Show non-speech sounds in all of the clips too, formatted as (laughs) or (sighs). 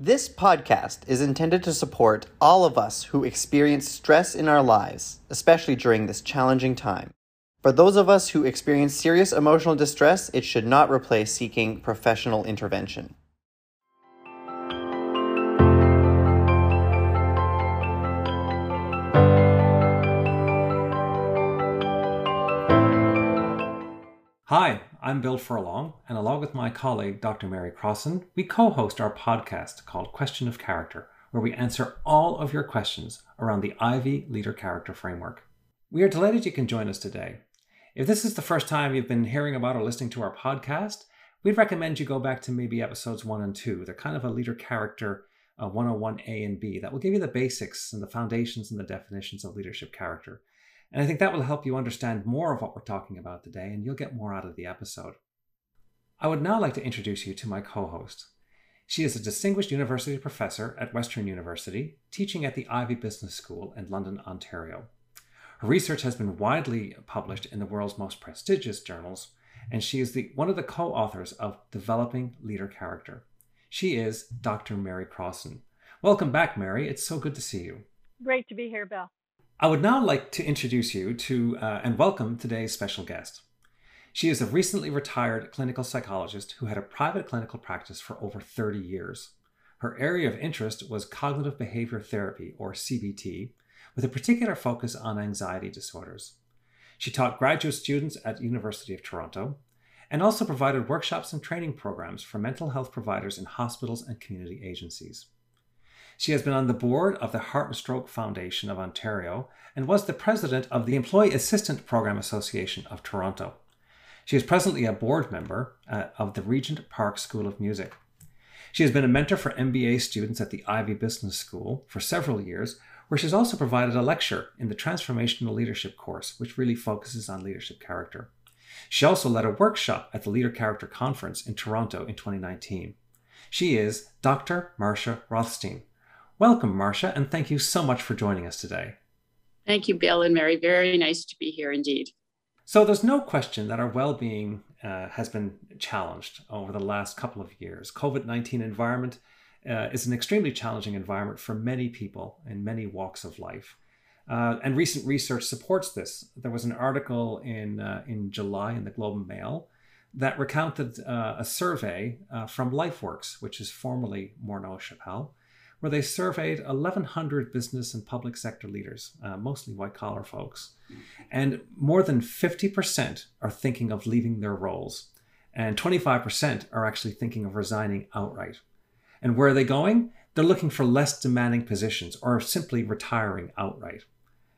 This podcast is intended to support all of us who experience stress in our lives, especially during this challenging time. For those of us who experience serious emotional distress, it should not replace seeking professional intervention. I'm Bill Furlong, and along with my colleague Dr. Mary Crossan, we co host our podcast called Question of Character, where we answer all of your questions around the Ivey Leader Character Framework. We are delighted you can join us today. If this is the first time you've been hearing about or listening to our podcast, we'd recommend you go back to maybe episodes one and two. They're kind of a leader character uh, 101A and B that will give you the basics and the foundations and the definitions of leadership character. And I think that will help you understand more of what we're talking about today, and you'll get more out of the episode. I would now like to introduce you to my co host. She is a distinguished university professor at Western University, teaching at the Ivey Business School in London, Ontario. Her research has been widely published in the world's most prestigious journals, and she is the, one of the co authors of Developing Leader Character. She is Dr. Mary Crossan. Welcome back, Mary. It's so good to see you. Great to be here, Bill. I would now like to introduce you to uh, and welcome today's special guest. She is a recently retired clinical psychologist who had a private clinical practice for over 30 years. Her area of interest was cognitive behavior therapy, or CBT, with a particular focus on anxiety disorders. She taught graduate students at University of Toronto and also provided workshops and training programs for mental health providers in hospitals and community agencies. She has been on the board of the Heart and Stroke Foundation of Ontario and was the president of the Employee Assistant Program Association of Toronto. She is presently a board member uh, of the Regent Park School of Music. She has been a mentor for MBA students at the Ivey Business School for several years, where she's also provided a lecture in the Transformational Leadership course, which really focuses on leadership character. She also led a workshop at the Leader Character Conference in Toronto in 2019. She is Dr. Marcia Rothstein. Welcome, Marcia, and thank you so much for joining us today. Thank you, Bill and Mary. Very nice to be here indeed. So, there's no question that our well being uh, has been challenged over the last couple of years. COVID 19 environment uh, is an extremely challenging environment for many people in many walks of life. Uh, and recent research supports this. There was an article in, uh, in July in the Globe and Mail that recounted uh, a survey uh, from LifeWorks, which is formerly Morneau Shepell, where they surveyed 1,100 business and public sector leaders, uh, mostly white collar folks. And more than 50% are thinking of leaving their roles, and 25% are actually thinking of resigning outright. And where are they going? They're looking for less demanding positions or simply retiring outright.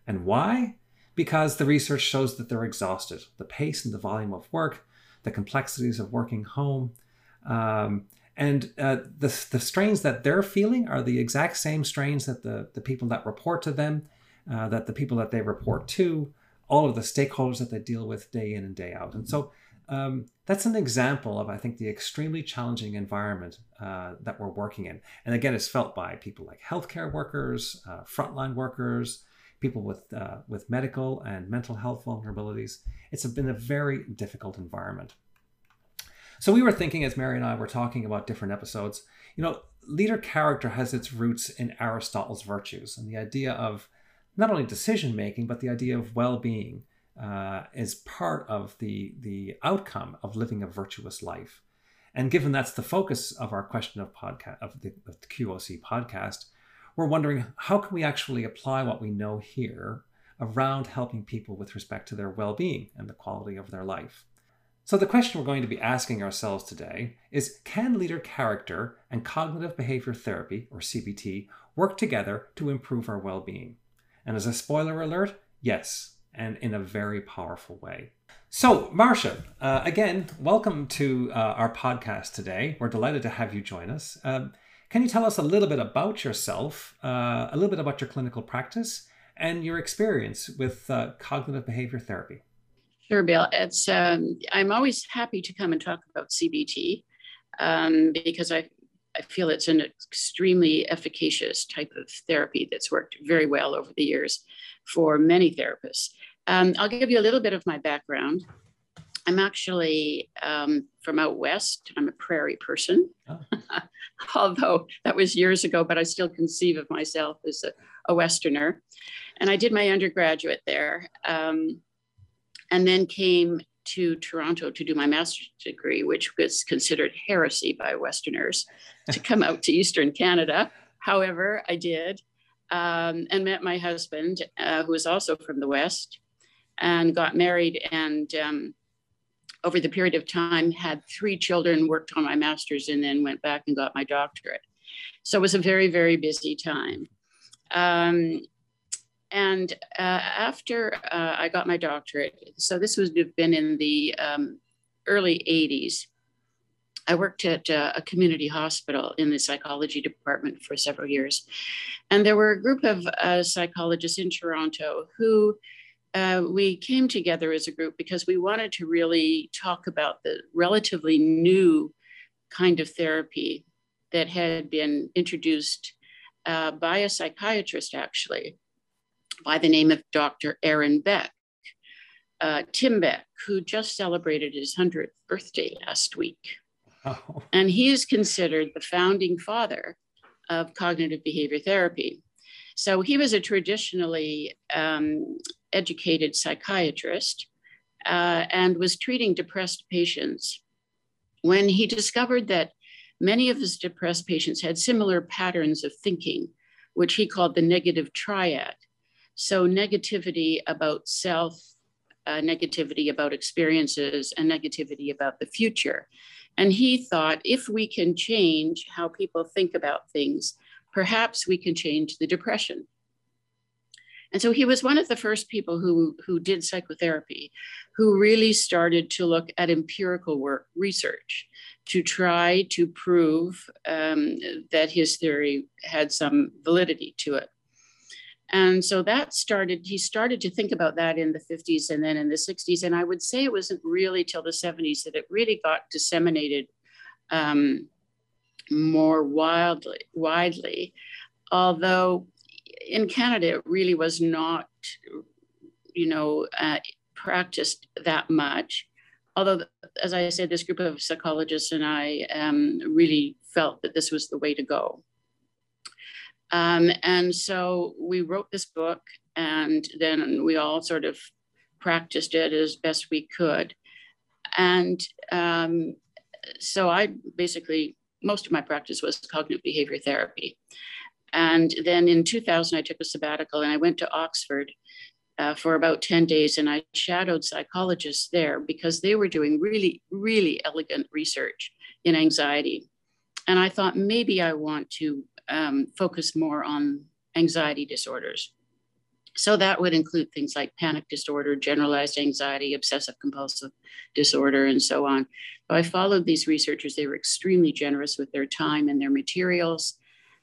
And why? Because the research shows that they're exhausted. The pace and the volume of work, the complexities of working home, um, and uh, the, the strains that they're feeling are the exact same strains that the, the people that report to them, uh, that the people that they report to, all of the stakeholders that they deal with day in and day out. And so um, that's an example of, I think, the extremely challenging environment uh, that we're working in. And again, it's felt by people like healthcare workers, uh, frontline workers, people with uh, with medical and mental health vulnerabilities. It's been a very difficult environment. So we were thinking as Mary and I were talking about different episodes, you know, leader character has its roots in Aristotle's virtues and the idea of not only decision making, but the idea of well being uh, is part of the, the outcome of living a virtuous life. And given that's the focus of our question of podcast of the, of the QOC podcast, we're wondering how can we actually apply what we know here around helping people with respect to their well-being and the quality of their life. So, the question we're going to be asking ourselves today is Can leader character and cognitive behavior therapy, or CBT, work together to improve our well being? And as a spoiler alert, yes, and in a very powerful way. So, Marcia, uh, again, welcome to uh, our podcast today. We're delighted to have you join us. Um, can you tell us a little bit about yourself, uh, a little bit about your clinical practice, and your experience with uh, cognitive behavior therapy? Sure, Bill. It's um, I'm always happy to come and talk about CBT um, because I I feel it's an extremely efficacious type of therapy that's worked very well over the years for many therapists. Um, I'll give you a little bit of my background. I'm actually um, from out west. I'm a prairie person, oh. (laughs) although that was years ago, but I still conceive of myself as a, a Westerner. And I did my undergraduate there um, and then came to Toronto to do my master's degree, which was considered heresy by Westerners to come out to Eastern Canada. However, I did um, and met my husband, uh, who was also from the West, and got married. And um, over the period of time, had three children, worked on my master's, and then went back and got my doctorate. So it was a very, very busy time. Um, and uh, after uh, I got my doctorate, so this would have been in the um, early 80s, I worked at uh, a community hospital in the psychology department for several years. And there were a group of uh, psychologists in Toronto who uh, we came together as a group because we wanted to really talk about the relatively new kind of therapy that had been introduced uh, by a psychiatrist, actually, by the name of Dr. Aaron Beck. Uh, Tim Beck, who just celebrated his 100th birthday last week. Oh. And he is considered the founding father of cognitive behavior therapy. So he was a traditionally um, educated psychiatrist uh, and was treating depressed patients when he discovered that many of his depressed patients had similar patterns of thinking, which he called the negative triad. So, negativity about self, uh, negativity about experiences, and negativity about the future. And he thought if we can change how people think about things, perhaps we can change the depression. And so he was one of the first people who, who did psychotherapy, who really started to look at empirical work, research, to try to prove um, that his theory had some validity to it. And so that started, he started to think about that in the 50s and then in the 60s. And I would say it wasn't really till the 70s that it really got disseminated um, more wildly, widely. Although in Canada, it really was not, you know, uh, practiced that much. Although, as I said, this group of psychologists and I um, really felt that this was the way to go. Um, and so we wrote this book, and then we all sort of practiced it as best we could. And um, so I basically, most of my practice was cognitive behavior therapy. And then in 2000, I took a sabbatical and I went to Oxford uh, for about 10 days and I shadowed psychologists there because they were doing really, really elegant research in anxiety. And I thought maybe I want to um, focus more on anxiety disorders. So that would include things like panic disorder, generalized anxiety, obsessive compulsive disorder, and so on. So I followed these researchers. They were extremely generous with their time and their materials.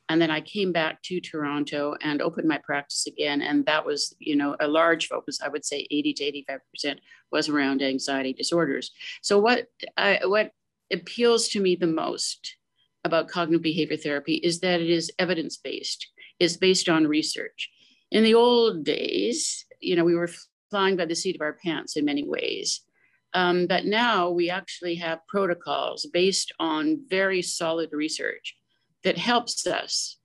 And then I came back to Toronto and opened my practice again. And that was, you know, a large focus, I would say 80 to 85% was around anxiety disorders. So what I, what appeals to me the most about cognitive behavior therapy is that it is evidence based, it's based on research. In the old days, you know, we were flying by the seat of our pants in many ways. Um, but now we actually have protocols based on very solid research that helps us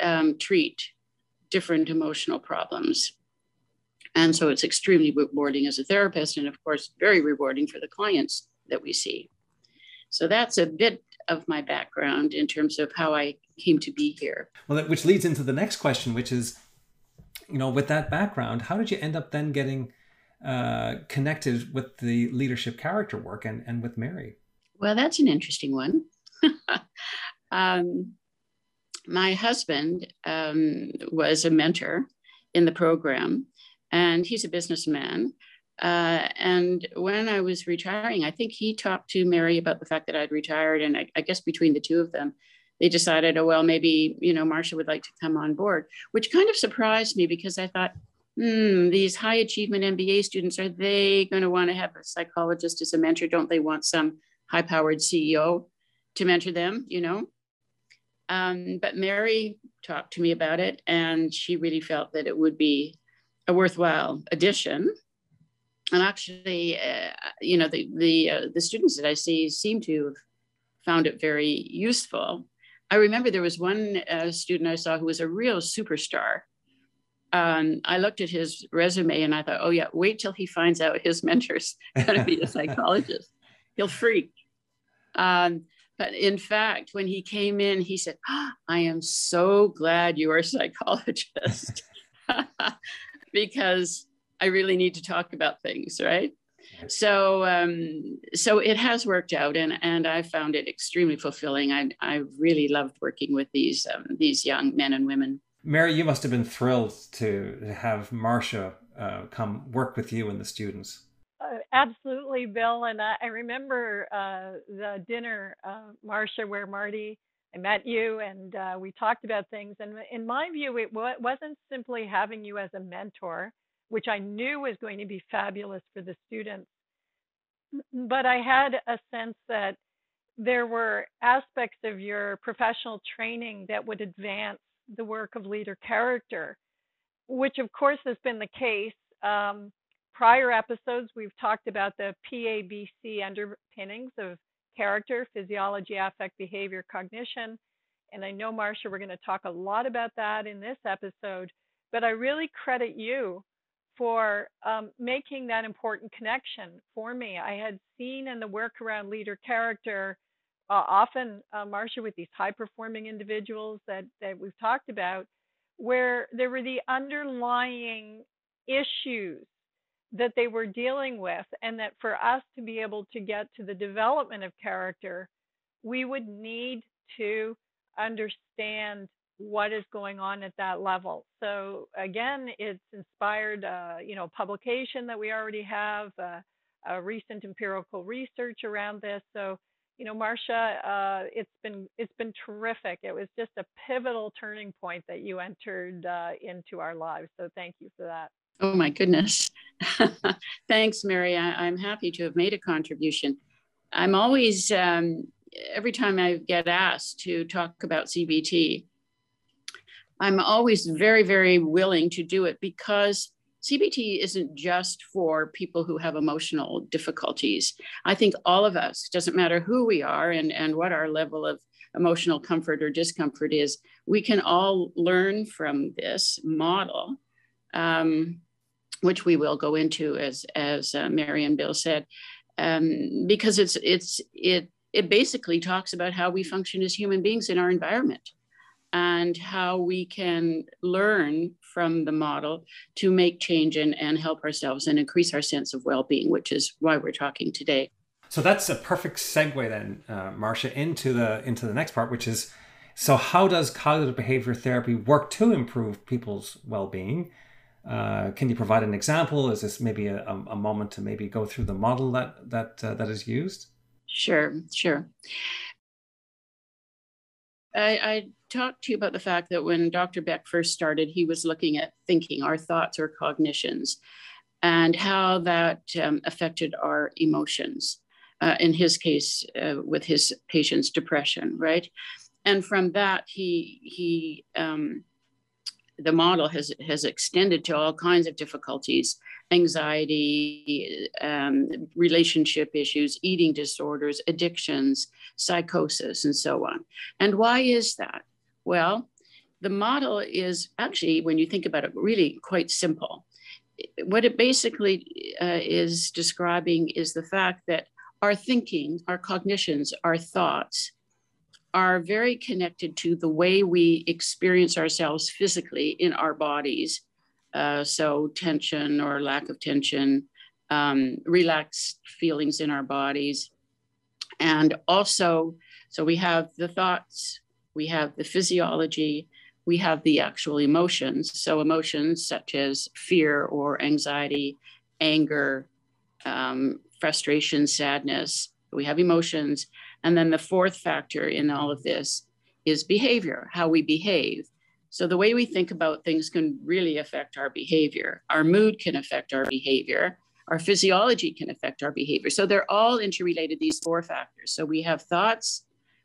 um, treat different emotional problems. And so it's extremely rewarding as a therapist, and of course, very rewarding for the clients that we see. So that's a bit of my background in terms of how I came to be here. Well, which leads into the next question, which is, you know, with that background, how did you end up then getting uh, connected with the leadership character work and, and with Mary? Well, that's an interesting one. (laughs) um, my husband um, was a mentor in the program, and he's a businessman. Uh, and when I was retiring, I think he talked to Mary about the fact that I'd retired. And I, I, guess between the two of them, they decided, oh, well, maybe, you know, Marcia would like to come on board, which kind of surprised me because I thought, hmm, these high achievement MBA students, are they going to want to have a psychologist as a mentor? Don't they want some high powered CEO to mentor them, you know? Um, but Mary talked to me about it, and she really felt that it would be a worthwhile addition and actually, uh, you know, the the uh, the students that I see seem to have found it very useful. I remember there was one uh, student I saw who was a real superstar. Um, I looked at his resume and I thought, oh yeah, wait till he finds out his mentor's (laughs) going to be a psychologist. He'll freak. Um, but in fact, when he came in, he said, oh, I am so glad you are a psychologist (laughs) because I really need to talk about things, right? So, um, so it has worked out, and and I found it extremely fulfilling. I I really loved working with these um, these young men and women. Mary, you must have been thrilled to have Marcia uh, come work with you and the students. Uh, absolutely, Bill. And I, I remember uh, the dinner, uh, Marcia, where Marty, I met you and uh, we talked about things. And in my view, it w- wasn't simply having you as a mentor, which I knew was going to be fabulous for the students, but I had a sense that there were aspects of your professional training that would advance the work of leader character, which of course has been the case. Um, prior episodes, we've talked about the PABC underpinnings of character, physiology, affect, behavior, cognition. And I know, Marcia, we're going to talk a lot about that in this episode, but I really credit you for um, making that important connection for me. I had seen in the work around leader character, uh, often, uh, Marcia, with these high performing individuals that, that we've talked about, where there were the underlying issues that they were dealing with, and that for us to be able to get to the development of character, we would need to understand what is going on at that level. So again, it's inspired, uh, you know, publication that we already have, uh, a recent empirical research around this. So, you know, Marcia, uh, it's been it's been terrific. It was just a pivotal turning point that you entered uh, into our lives. So thank you for that. Oh my goodness. (laughs) Thanks, Mary. I, am happy to have made a contribution. I'm always, um, every time I get asked to talk about CBT, I'm always very, very willing to do it because CBT isn't just for people who have emotional difficulties. I think all of us, doesn't matter who we are and, and what our level of emotional comfort or discomfort is, we can all learn from this model. Um, which we will go into as as uh, Mary and Bill said, um, because it's it's it it basically talks about how we function as human beings in our environment and how we can learn from the model to make change and, and help ourselves and increase our sense of well-being which is why we're talking today so that's a perfect segue then uh, marcia into the into the next part which is so how does cognitive behavior therapy work to improve people's well-being uh, can you provide an example? Is this maybe a, a moment to maybe go through the model that that uh, that is used? Sure, sure. I, I, talked to you about the fact that when Dr. Beck first started, he was looking at thinking, our thoughts or cognitions, and how that um, affected our emotions. Uh, in his case, uh, with his patient's depression, right? And from that, he he um, the model has has extended to all kinds of difficulties anxiety um, relationship issues eating disorders addictions psychosis and so on and why is that well the model is actually when you think about it really quite simple what it basically uh, is describing is the fact that our thinking our cognitions our thoughts are very connected to the way we experience ourselves physically in our bodies. Uh, so, tension or lack of tension, um, relaxed feelings in our bodies. And also, so we have the thoughts, we have the physiology, we have the actual emotions. So, emotions such as fear or anxiety, anger, um, frustration, sadness. We have emotions. And then the fourth factor in all of this is behavior, how we behave. So the way we think about things can really affect our behavior. Our mood can affect our behavior. Our physiology can affect our behavior. So they're all interrelated, these four factors. So we have thoughts,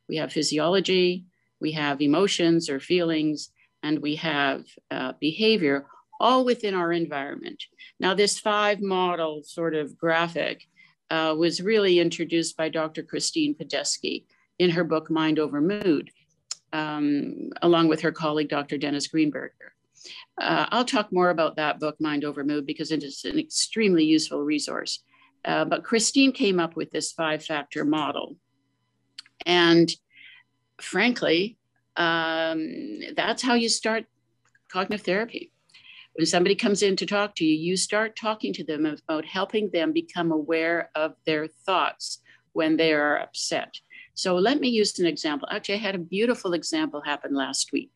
we have physiology, we have emotions or feelings, and we have uh, behavior, all within our environment. Now, this five model sort of graphic uh, was really introduced by Dr. Christine Padesky in her book Mind Over Mood, um, along with her colleague, Dr. Dennis Greenberger. Uh, I'll talk more about that book, Mind Over Mood, because it is an extremely useful resource. Uh, but Christine came up with this five factor model. And frankly, um, that's how you start cognitive therapy. When somebody comes in to talk to you, you start talking to them about helping them become aware of their thoughts when they are upset. So let me use an example. Actually, I had a beautiful example happen last week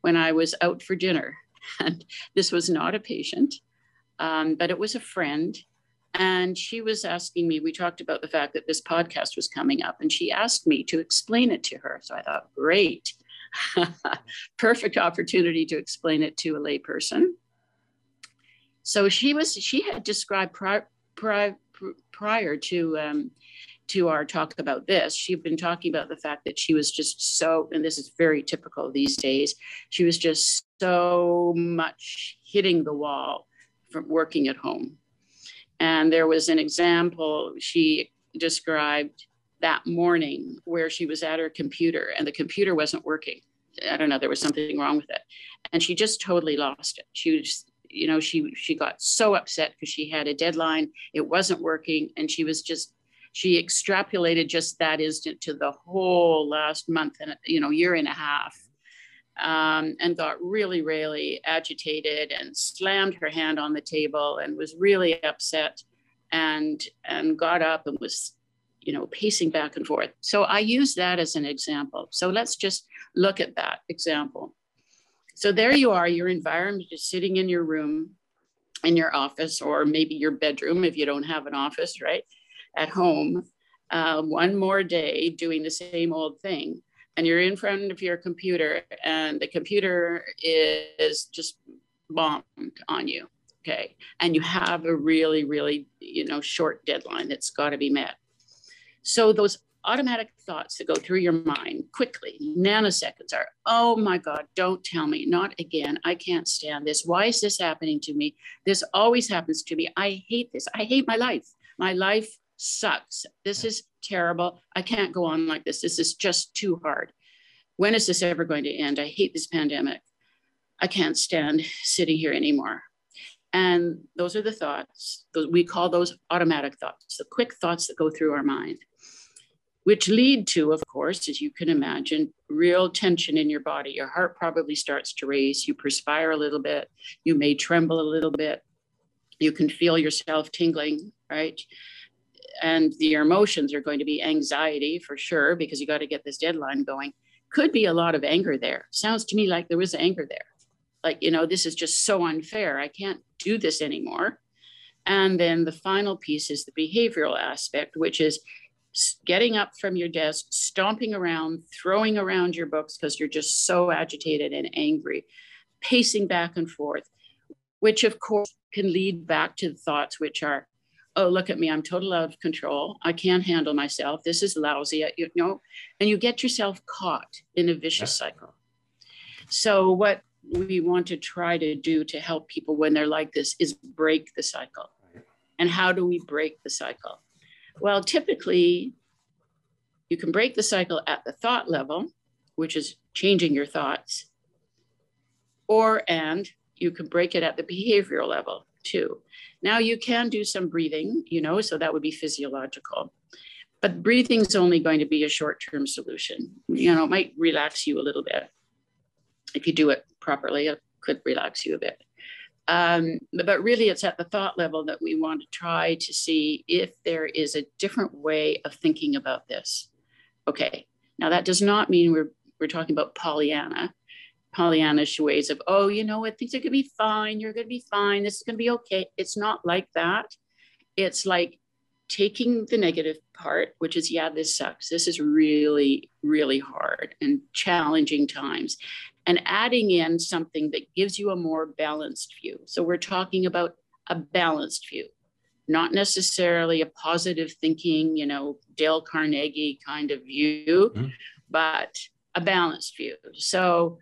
when I was out for dinner. (laughs) And this was not a patient, um, but it was a friend. And she was asking me, we talked about the fact that this podcast was coming up, and she asked me to explain it to her. So I thought, great, (laughs) perfect opportunity to explain it to a layperson. So she was, she had described prior, prior, prior to um, to our talk about this, she'd been talking about the fact that she was just so, and this is very typical these days, she was just so much hitting the wall from working at home. And there was an example she described that morning where she was at her computer and the computer wasn't working. I don't know, there was something wrong with it. And she just totally lost it. She was you know she she got so upset because she had a deadline it wasn't working and she was just she extrapolated just that instant to the whole last month and you know year and a half um, and got really really agitated and slammed her hand on the table and was really upset and and got up and was you know pacing back and forth. So i use that as an example. So let's just look at that example. So there you are your environment is sitting in your room in your office or maybe your bedroom if you don't have an office right at home uh, one more day doing the same old thing. And you're in front of your computer and the computer is just bombed on you okay? And you have a really really you know short deadline that's got to be met. So those automatic thoughts that go through your mind quickly nanoseconds are oh my god don't tell me not again i can't stand this. Why is this happening to me? This always happens to me. I hate this. I hate my life. My life sucks. This is terrible. I can't go on like this. This is just too hard. When is this ever going to end? I hate this pandemic. I can't stand sitting here anymore. And those are the thoughts. We call those automatic thoughts, the quick thoughts that go through our mind, which lead to, of course, as you can imagine, real tension in your body. Your heart probably starts to race. You perspire a little bit. You may tremble a little bit. You can feel yourself tingling, right? And your emotions are going to be anxiety for sure because you got to get this deadline going could be a lot of anger there. Sounds to me like there was anger there. Like you know this is just so unfair. I can't do this anymore. And then the final piece is the behavioral aspect which is getting up from your desk stomping around throwing around your books because you're just so agitated and angry pacing back and forth which of course can lead back to the thoughts which are oh, look at me, I'm totally out of control. I can't handle myself. This is lousy. You know, and you get yourself caught in a vicious yeah. cycle. So, what we want to try to do to help people when they're like this is break the cycle. And how do we break the cycle? Well, typically, you can break the cycle at the thought level, which is changing your thoughts, or and you can break it at the behavioral level too. Now you can do some breathing, you know, so that would be physiological. But breathing is only going to be a short term solution. You know, it might relax you a little bit. If you do it properly, it could relax you a bit. Um, but really, it's at the thought level that we want to try to see if there is a different way of thinking about this. Okay, now that does not mean we're, we're talking about Pollyanna. Pollyannish ways of, oh, you know what, things are going to be fine. You're going to be fine. This is going to be okay. It's not like that. It's like taking the negative part, which is, yeah, this sucks. This is really, really hard and challenging times, and adding in something that gives you a more balanced view. So we're talking about a balanced view, not necessarily a positive thinking, you know, Dale Carnegie kind of view, mm-hmm. but a balanced view. So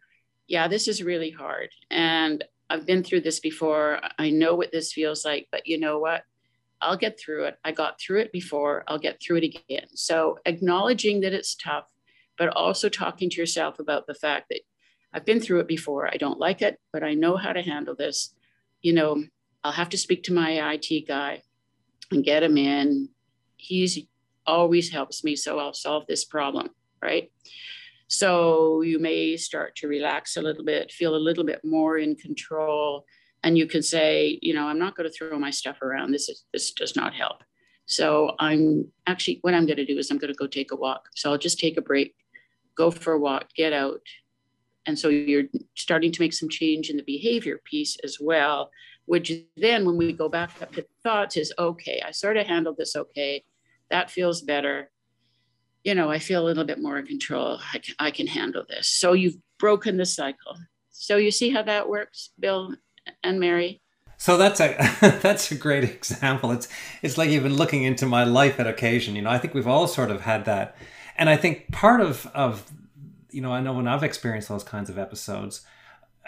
yeah, this is really hard. And I've been through this before. I know what this feels like, but you know what? I'll get through it. I got through it before. I'll get through it again. So acknowledging that it's tough, but also talking to yourself about the fact that I've been through it before. I don't like it, but I know how to handle this. You know, I'll have to speak to my IT guy and get him in. He's always helps me, so I'll solve this problem, right? So you may start to relax a little bit, feel a little bit more in control, and you can say, you know, I'm not going to throw my stuff around. This is this does not help. So I'm actually what I'm going to do is I'm going to go take a walk. So I'll just take a break, go for a walk, get out. And so you're starting to make some change in the behavior piece as well, which then when we go back up to thoughts is okay, I sort of handled this okay. That feels better you know, I feel a little bit more in control. I can, I can handle this. So you've broken the cycle. So you see how that works, Bill and Mary? So that's a (laughs) that's a great example. It's it's like you've been looking into my life at occasion. You know, I think we've all sort of had that, and I think part of of you know, I know when I've experienced those kinds of episodes,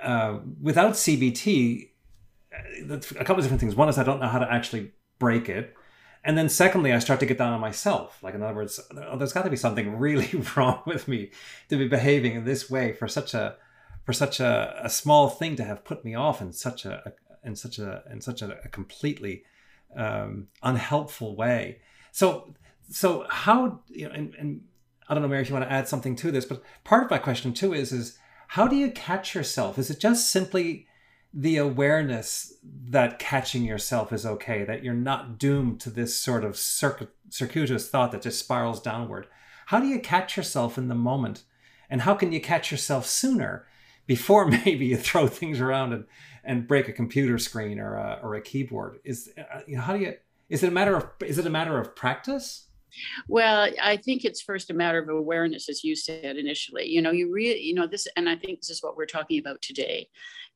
uh, without CBT, uh, a couple of different things. One is I don't know how to actually break it and then secondly i start to get down on myself. Like in other words oh, there's got to be something really (laughs) wrong with me to be behaving in this way for such a for such a, a small thing to have put me off in such a, in such a in such a, a completely um, unhelpful way. So so how you know and, and i don't know mary if you want to add something to this but part of my question too is is how do you catch yourself? Is it just simply the awareness that catching yourself is okay, that you're not doomed to this sort of circuit, circuitous thought that just spirals downward. How do you catch yourself in the moment? And how can you catch yourself sooner before (laughs) maybe you throw things around and, and break a computer screen or a, or a keyboard? Is uh, you know, how do you is it a matter of is it a matter of practice? Well, I think it's first a matter of awareness, as you said initially. You know, you really, you know, this, and I think this is what we're talking about today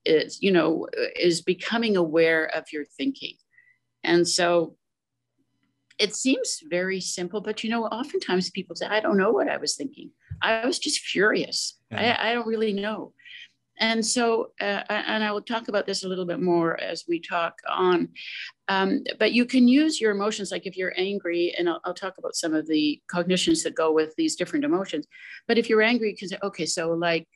is you know is becoming aware of your thinking. And so it seems very simple but you know oftentimes people say i don't know what i was thinking. I was just furious yeah. I, I, don't really know. And so uh, and i will talk about this a little bit more as we talk on um, but you can use your emotions like if you're angry and I'll, I'll, talk about some of the cognitions that go with these different emotions but if you're angry you can say okay so like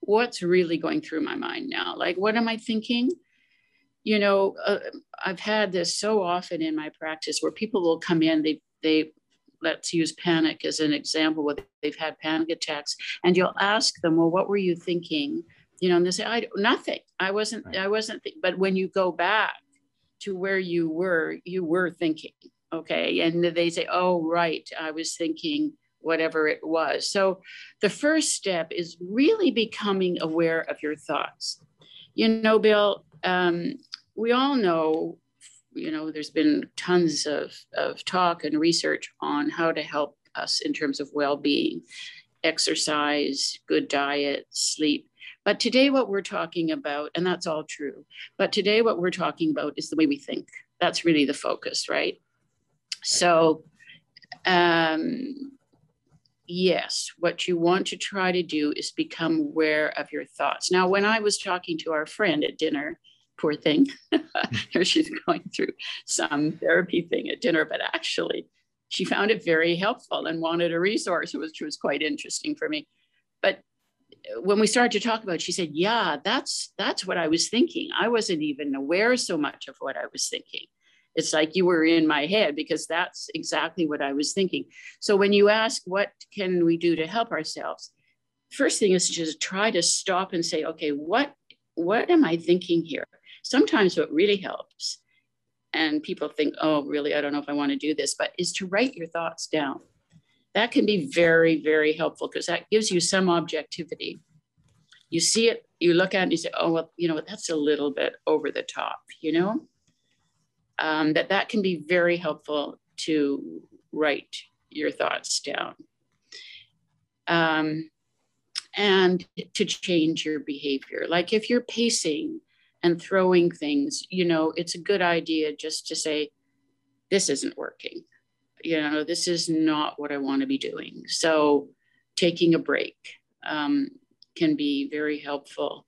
what's really going through my mind now? Like, what am I thinking? You know, uh, I've had this so often in my practice where people will come in, they, they, let's use panic as an example, where they've had panic attacks, and you'll ask them, well, what were you thinking? You know, and they say, I nothing. I wasn't, right. I wasn't, th-. but when you go back to where you were, you were thinking, okay. And they say, oh, right, I was thinking whatever it was. So the first step is really becoming aware of your thoughts. You know, Bill, um, we all know, you know, there's been tons of, of talk and research on how to help us in terms of well being, exercise, good diet, sleep. But today, what we're talking about, and that's all true, but today, what we're talking about is the way we think. That's really the focus, right? So, um, yes, what you want to try to do is become aware of your thoughts. Now, when I was talking to our friend at dinner, poor thing, (laughs) hmm. she's going through some therapy thing at dinner, but actually, she found it very helpful and wanted a resource, which was quite interesting for me. But uh, when we started to talk about it, she said, "Yeah, that's that's what I was thinking. I wasn't even aware so much of what I was thinking." It's like you were in my head because that's exactly what I was thinking. So when you ask, what can we do to help ourselves? First thing is to just try to stop and say, okay, what what am I thinking here? Sometimes what really helps, and people think, oh, really, I don't know if I want to do this, but is to write your thoughts down. That can be very, very helpful because that gives you some objectivity. You see it, you look at it and you say, oh, well, you know, that's a little bit over the top, you know? Um, that that can be very helpful to write your thoughts down. Um, and to change your behavior. Like if you're pacing and throwing things you know it's a good idea just to say this isn't working. You know this is not what i want to be doing. So taking a break um, can be very helpful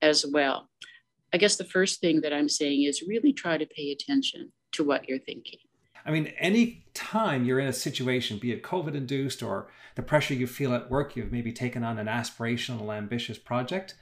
as well I guess the first thing that I'm saying is really try to pay attention to what you're thinking. I mean, any time you're in a situation, be it COVID induced or the pressure you feel at work, you've maybe taken on an aspirational, ambitious project,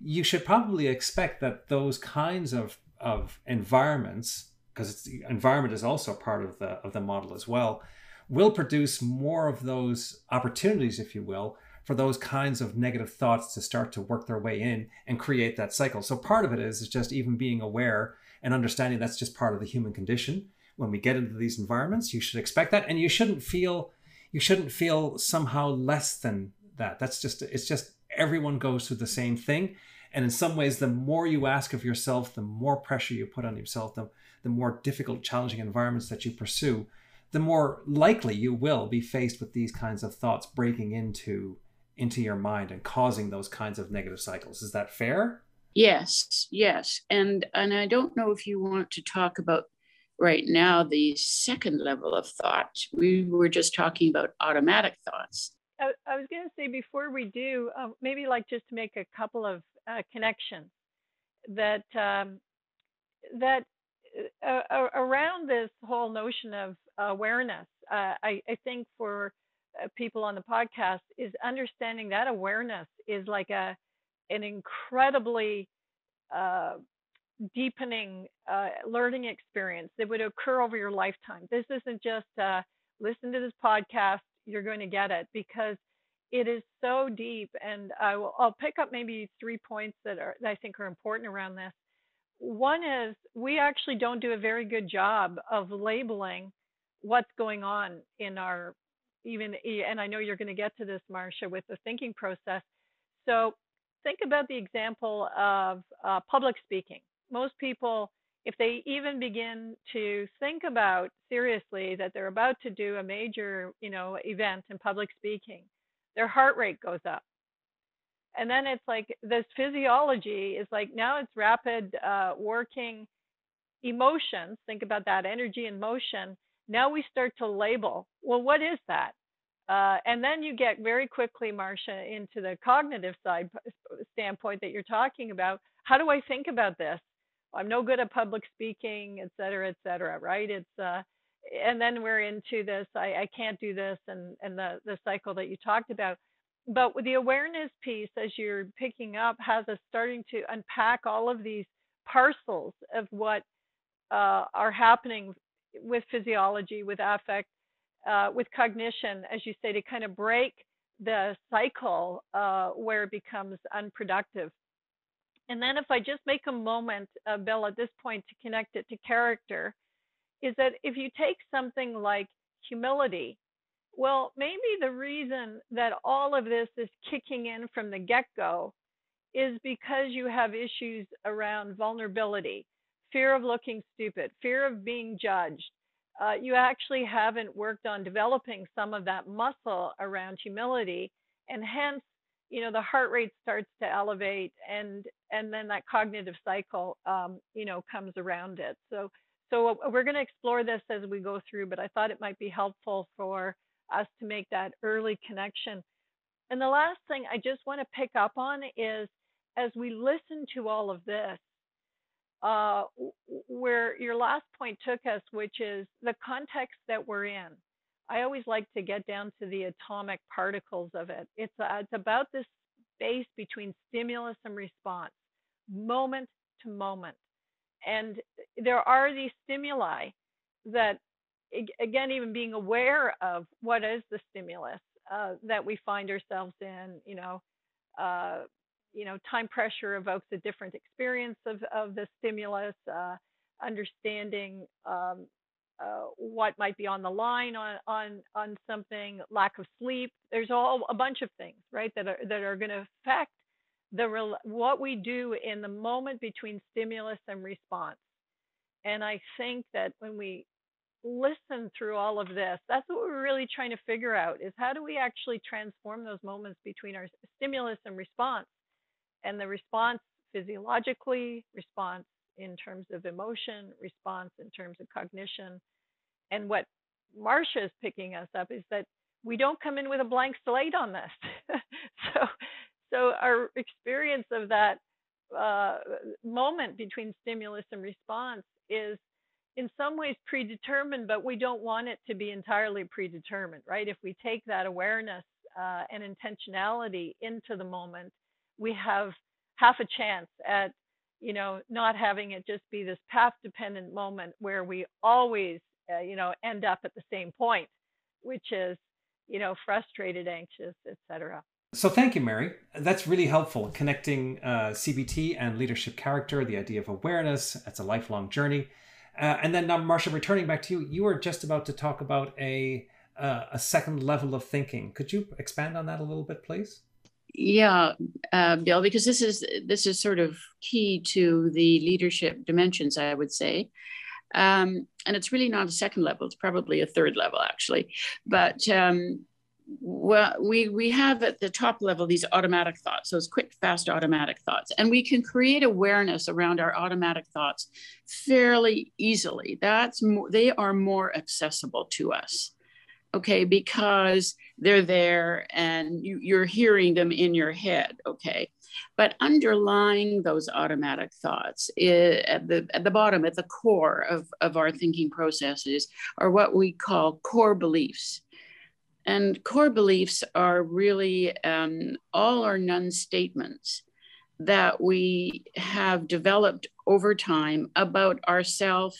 you should probably expect that those kinds of, of environments, because the environment is also part of the of the model as well, will produce more of those opportunities, if you will, for those kinds of negative thoughts to start to work their way in and create that cycle. So part of it is, is just even being aware and understanding that's just part of the human condition. When we get into these environments, you should expect that, and you shouldn't feel you shouldn't feel somehow less than that. That's just it's just everyone goes through the same thing. And in some ways, the more you ask of yourself, the more pressure you put on yourself, the, the more difficult, challenging environments that you pursue, the more likely you will be faced with these kinds of thoughts breaking into into your mind and causing those kinds of negative cycles. Is that fair? Yes, yes. And and I don't know if you want to talk about right now the second level of thought. We were just talking about automatic thoughts. I, I was going to say before we do, uh, maybe like just to make a couple of uh, connections that um, that uh, uh around this whole notion of awareness. Uh, I, I think for people on the podcast is understanding that awareness is like a an incredibly uh, deepening uh, learning experience that would occur over your lifetime. This isn't just uh, listen to this podcast, you're going to get it because it is so deep. And I will, I'll pick up maybe three points that are that I think are important around this. One is we actually don't do a very good job of labeling what's going on in our even and I know you're going to get to this, Marcia, with the thinking process. So think about the example of uh, public speaking. Most people, if they even begin to think about seriously that they're about to do a major, you know, event in public speaking, their heart rate goes up. And then it's like this physiology is like now it's rapid uh, working emotions. Think about that energy and motion now we start to label, well, what is that? Uh, and then you get very quickly, Marcia, into the cognitive side standpoint that you're talking about. How do I think about this? I'm no good at public speaking, et cetera, et cetera, right? It's uh, and then we're into this. I, I can't do this, and and the the cycle that you talked about. But the awareness piece, as you're picking up, has us starting to unpack all of these parcels of what uh, are happening with physiology, with affect, uh, with cognition, as you say, to kind of break the cycle uh, where it becomes unproductive. And then, if I just make a moment, uh, Bill, at this point to connect it to character, is that if you take something like humility, well, maybe the reason that all of this is kicking in from the get go is because you have issues around vulnerability fear of looking stupid, fear of being judged. Uh, you actually haven't worked on developing some of that muscle around humility, and hence, you know, the heart rate starts to elevate, and and then that cognitive cycle, um, you know, comes around it. So, so uh, we're going to explore this as we go through, but I thought it might be helpful for us to make that early connection. And the last thing I just want to pick up on is as we listen to all of this, uh, where your last point took us, which is the context that we're in. I always like to get down to the atomic particles of it. It's, uh, it's about this space between stimulus and response, moment to moment. And there are these stimuli that, again, even being aware of what is the stimulus uh, that we find ourselves in, you know, uh, you know, time pressure evokes a different experience of, of the stimulus, uh, understanding um, uh, what might be on the line on, on, on something, lack of sleep. There's all a bunch of things, right, that are, that are going to affect the what we do in the moment between stimulus and response. And I think that when we listen through all of this, that's what we're really trying to figure out is how do we actually transform those moments between our stimulus and response and the response physiologically, response in terms of emotion, response in terms of cognition. And what Marcia is picking us up is that we don't come in with a blank slate on this. (laughs) so, so our experience of that uh, moment between stimulus and response is in some ways predetermined, but we don't want it to be entirely predetermined, right? If we take that awareness uh, and intentionality into the moment, we have half a chance at, you know, not having it just be this path dependent moment where we always, uh, you know, end up at the same point, which is, you know, frustrated, anxious, etc. So thank you, Mary. That's really helpful connecting uh, CBT and leadership character, the idea of awareness. It's a lifelong journey. Uh, and then now, Marcia, returning back to you, you were just about to talk about a uh, a second level of thinking. Could you expand on that a little bit, please? Yeah, uh, Bill, because this is this is sort of key to the leadership dimensions, I would say. Um, and it's really not a second level; it's probably a third level, actually. But um, well, we we have at the top level these automatic thoughts, those quick, fast automatic thoughts, and we can create awareness around our automatic thoughts fairly easily. That's more, they are more accessible to us, okay, because they're there and you, you're hearing them in your head, okay. But underlying those automatic thoughts at the at the bottom, at the core of, of our thinking processes, are what we call core beliefs and core beliefs are really um, all or none statements that we have developed over time about ourselves,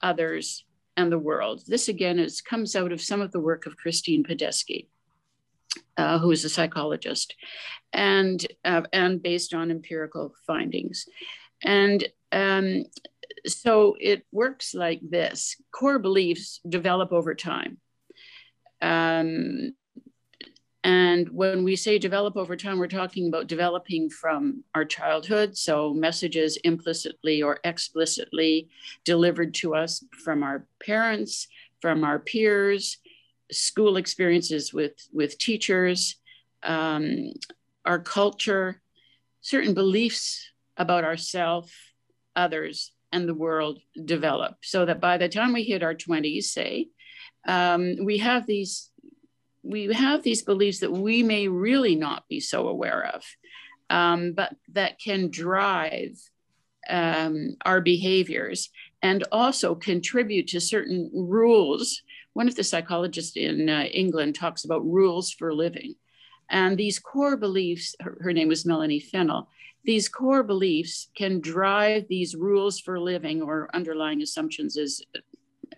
others, and the world. This again is comes out of some of the work of Christine Padesky, uh, who is a psychologist, and uh, and based on empirical findings, and um, so it works like this: core beliefs develop over time. Um, and when we say develop over time, we're talking about developing from our childhood. So messages implicitly or explicitly delivered to us from our parents, from our peers, school experiences with, with teachers, um, our culture, certain beliefs about ourselves, others, and the world develop. So that by the time we hit our 20s, say, um, we have these we have these beliefs that we may really not be so aware of, um, but that can drive um, our behaviors and also contribute to certain rules. One of the psychologists in uh, England talks about rules for living. And these core beliefs, her, her name was Melanie Fennell, these core beliefs can drive these rules for living or underlying assumptions is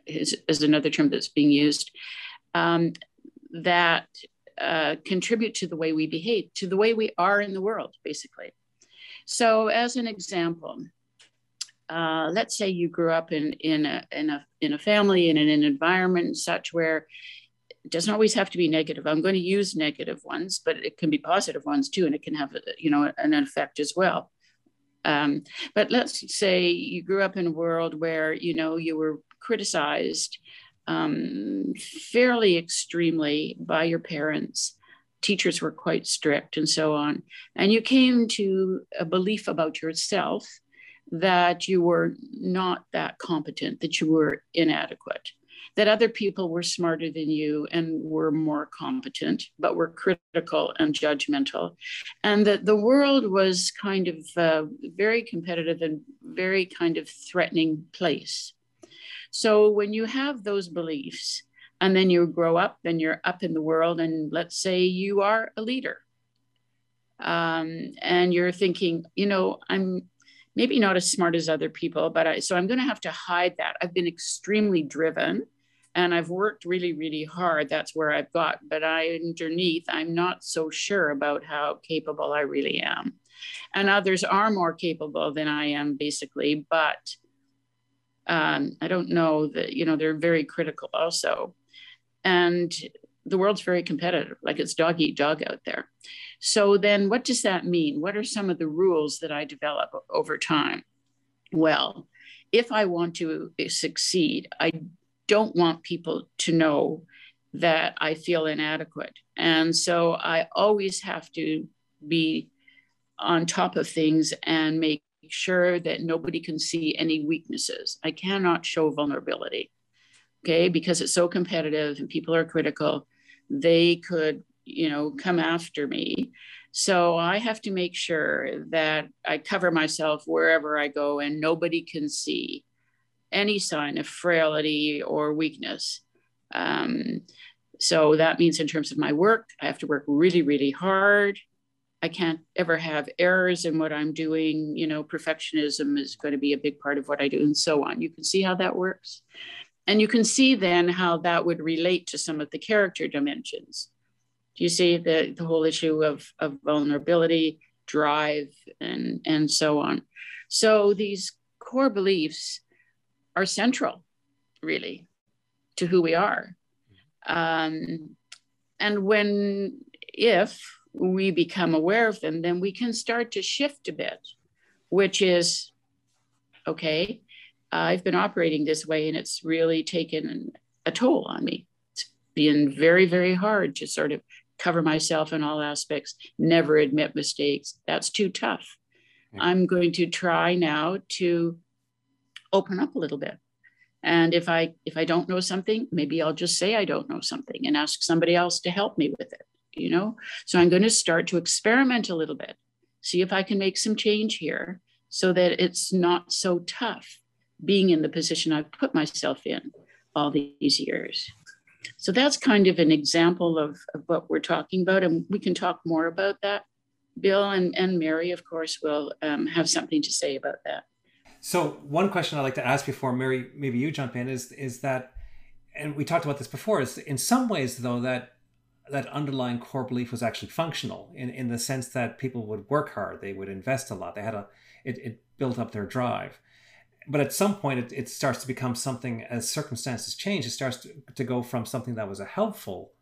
is, is another term that's being used, um, that uh, contribute to the way we behave, to the way we are in the world, basically. So, as an example, uh, let's say you grew up in in a in a in a family and in an environment such where it doesn't always have to be negative. I'm going to use negative ones, but it can be positive ones too, and it can have you know an effect as well. Um, but let's say you grew up in a world where you know you were criticized um, fairly extremely by your parents. Teachers were quite strict and so on. And you came to a belief about yourself that you were not that competent, that you were inadequate, that other people were smarter than you and were more competent, but were critical and judgmental, and that the world was kind of a very competitive and very kind of threatening place. So when you have those beliefs, and then you grow up and you're up in the world, and let's say you are a leader, um, and you're thinking, you know, I'm maybe not as smart as other people, but I, so I'm going to have to hide that. I've been extremely driven and I've worked really, really hard. That's where I've got, but I underneath, I'm not so sure about how capable I really am. And others are more capable than I am, basically, but um, I don't know that, you know, they're very critical also. And the world's very competitive, like it's dog eat dog out there. So then what does that mean? What are some of the rules that I develop over time? Well, if I want to succeed, I don't want people to know that I feel inadequate. And so I always have to be on top of things and make sure that nobody can see any weaknesses. I cannot show vulnerability, okay, because it's so competitive and people are critical. They could, you know, come after me. So I have to make sure that I cover myself wherever I go and nobody can see any sign of frailty or weakness. Um, so that means in terms of my work, I have to work really, really hard. I can't ever have errors in what I'm doing. You know, perfectionism is going to be a big part of what I do, and so on. You can see how that works. And you can see then how that would relate to some of the character dimensions. Do you see the, the whole issue of, of vulnerability, drive, and, and so on? So these core beliefs are central, really, to who we are. Um, and when, if we become aware of them, then we can start to shift a bit, which is okay, I've been operating this way and it's really taken a toll on me. It's been very, very hard to sort of cover myself in all aspects, never admit mistakes. That's too tough. I'm going to try now to open up a little bit. And if I if I don't know something, maybe I'll just say I don't know something and ask somebody else to help me with it, you know? So I'm going to start to experiment a little bit. See if I can make some change here so that it's not so tough being in the position I've put myself in all these years. So that's kind of an example of, of what we're talking about. And we can talk more about that. Bill and, and Mary, of course, will um, have something to say about that. So one question I'd like to ask before Mary, maybe you jump in, is is that, and we talked about this before, is in some ways though that that underlying core belief was actually functional in, in the sense that people would work hard, they would invest a lot, they had a it, it built up their drive. But at some point it, it starts to become something as circumstances change it starts to, to go from something that was a helpful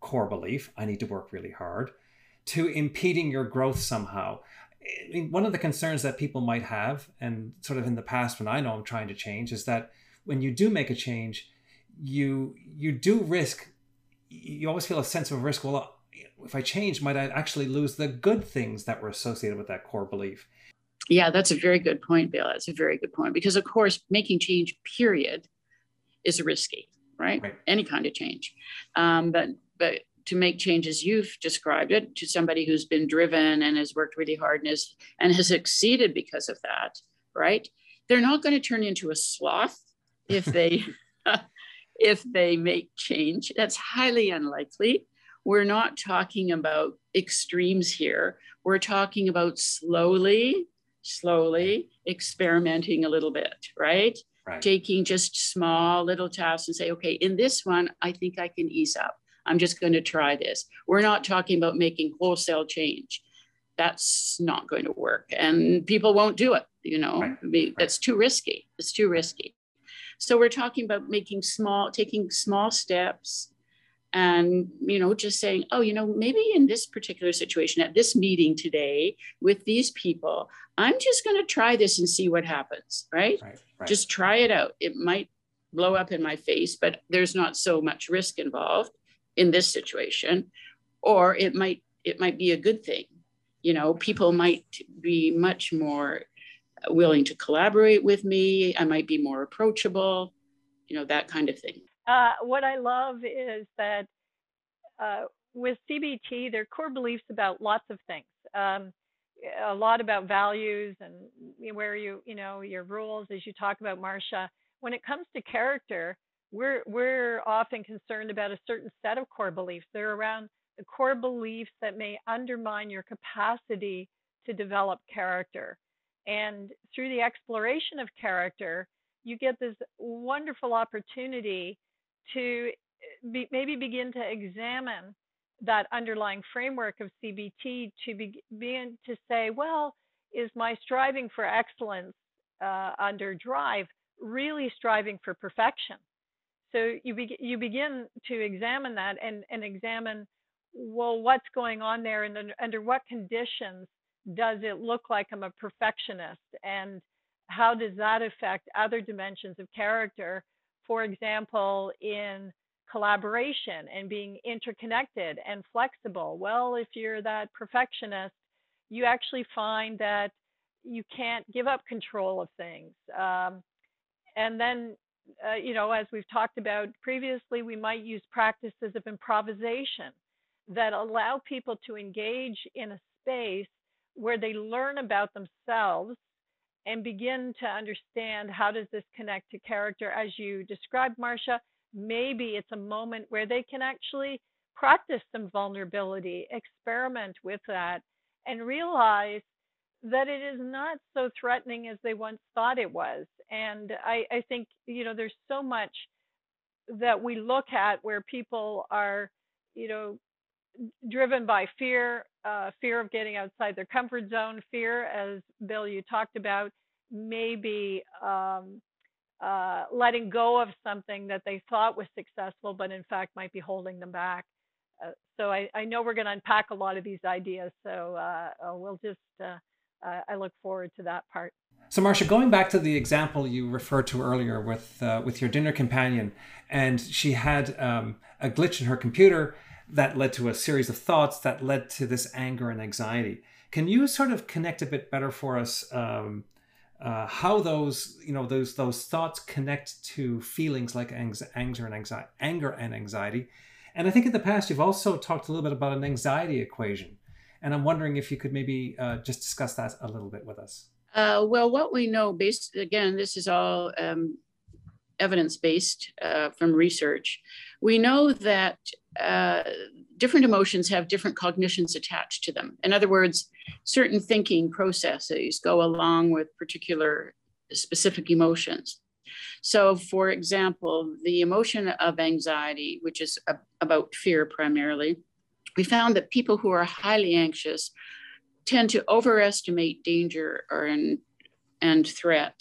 core belief i need to work really hard to impeding your growth somehow. I mean, one of the concerns that people might have and sort of in the past when i know i'm trying to change is that when you do make a change you you do risk you always feel a sense of risk well if i change might i actually lose the good things that were associated with that core belief yeah, that's a very good point, Bill. That's a very good point because, of course, making change, period, is risky, right? right. Any kind of change, um, but but to make changes you've described it to somebody who's been driven and has worked really hard and has and has succeeded because of that, right? They're not going to turn into a sloth if they (laughs) if they make change. That's highly unlikely. We're not talking about extremes here. We're talking about slowly slowly experimenting a little bit, right? right? Taking just small little tasks and say, okay, in this one, I think I can ease up. I'm just going to try this. We're not talking about making wholesale change. That's not going to work. And people won't do it, you know, right. That's too risky. It's too risky. So we're talking about making small, taking small steps and you know just saying oh you know maybe in this particular situation at this meeting today with these people i'm just going to try this and see what happens right? Right, right? just try it out it might blow up in my face but there's not so much risk involved in this situation or it might it might be a good thing you know people might be much more willing to collaborate with me i might be more approachable you know that kind of thing uh, what I love is that uh, with CBT, their core beliefs about lots of things. Um, a lot about values and where you, you know, your rules, as you talk about, Marcia. When it comes to character, we're we're often concerned about a certain set of core beliefs. They're around the core beliefs that may undermine your capacity to develop character. And through the exploration of character, you get this wonderful opportunity to eh, be, maybe begin to examine that underlying framework of CBT to be, begin to say, well, is my striving for excellence uh, under drive really striving for perfection? So you, be, you begin to examine that and, and examine, well, what's going on there and under, under what conditions does it look like I'm a perfectionist? And how does that affect other dimensions of character for example, in collaboration and being interconnected and flexible. Well, if you're that perfectionist, you actually find that you can't give up control of things. Um, and then, uh, you know, as we've talked about previously, we might use practices of improvisation that allow people to engage in a space where they learn about themselves and begin to understand how does this connect to character. As you described marcia maybe it's a moment where they can actually practice some vulnerability experiment with that and realize that it is not so threatening as they once thought it was. And i, I think you know there's so much that we look at where people are you know driven by fear, uh, fear of getting outside their comfort zone, fear, as Bill you talked about, maybe um, uh, letting go of something that they thought was successful, but in fact might be holding them back. Uh, so I, I, know we're going to unpack a lot of these ideas. So uh, uh, we'll just, uh, I look forward to that part. So, Marcia, going back to the example you referred to earlier with with your dinner companion, and she had um, a glitch in her computer that led to a series of thoughts that led to this anger and anxiety. Can you sort of connect a bit better for us um, uh, how those you know those those thoughts connect to feelings like anger and anxiety, anger and anxiety? And I think in the past you've also talked a little bit about an anxiety equation, and I'm wondering if you could maybe uh, just discuss that a little bit with us. Uh, well, what we know, based again, this is all um, evidence based uh, from research. We know that uh, different emotions have different cognitions attached to them. In other words, certain thinking processes go along with particular specific emotions. So, for example, the emotion of anxiety, which is a, about fear primarily, we found that people who are highly anxious tend to overestimate danger or and threat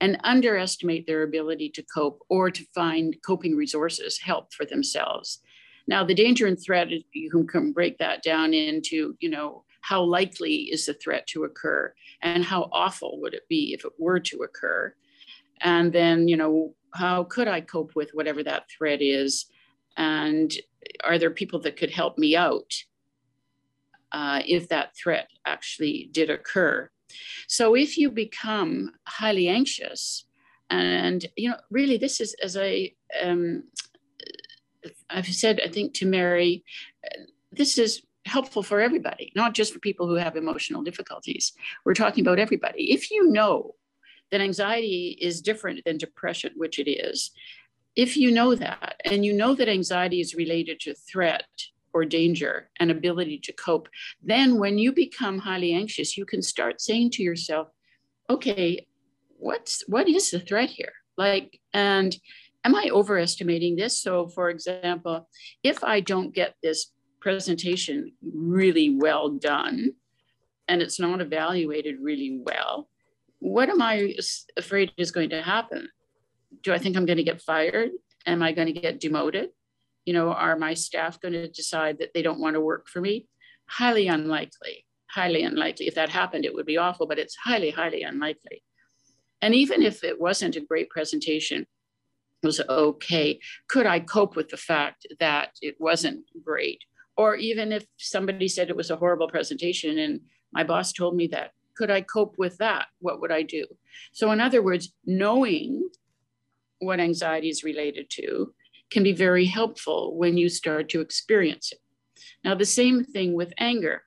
and underestimate their ability to cope or to find coping resources, help for themselves. Now, the danger and threat, you can break that down into, you know, how likely is the threat to occur and how awful would it be if it were to occur? And then, you know, how could I cope with whatever that threat is? And are there people that could help me out uh, if that threat actually did occur? So if you become highly anxious, and you know, really, this is as I um, I've said, I think to Mary, this is helpful for everybody, not just for people who have emotional difficulties. We're talking about everybody. If you know that anxiety is different than depression, which it is, if you know that, and you know that anxiety is related to threat or danger and ability to cope, then when you become highly anxious, you can start saying to yourself, okay, what's what is the threat here? Like, and am I overestimating this? So, for example, if I don't get this presentation really well done and it's not evaluated really well, what am I afraid is going to happen? Do I think I'm going to get fired? Am I going to get demoted? You know, are my staff going to decide that they don't want to work for me? Highly unlikely. Highly unlikely. If that happened, it would be awful, but it's highly, highly unlikely. And even if it wasn't a great presentation, was okay. Could I cope with the fact that it wasn't great? Or even if somebody said it was a horrible presentation and my boss told me that, could I cope with that? What would I do? So, in other words, knowing what anxiety is related to can be very helpful when you start to experience it. Now, the same thing with anger.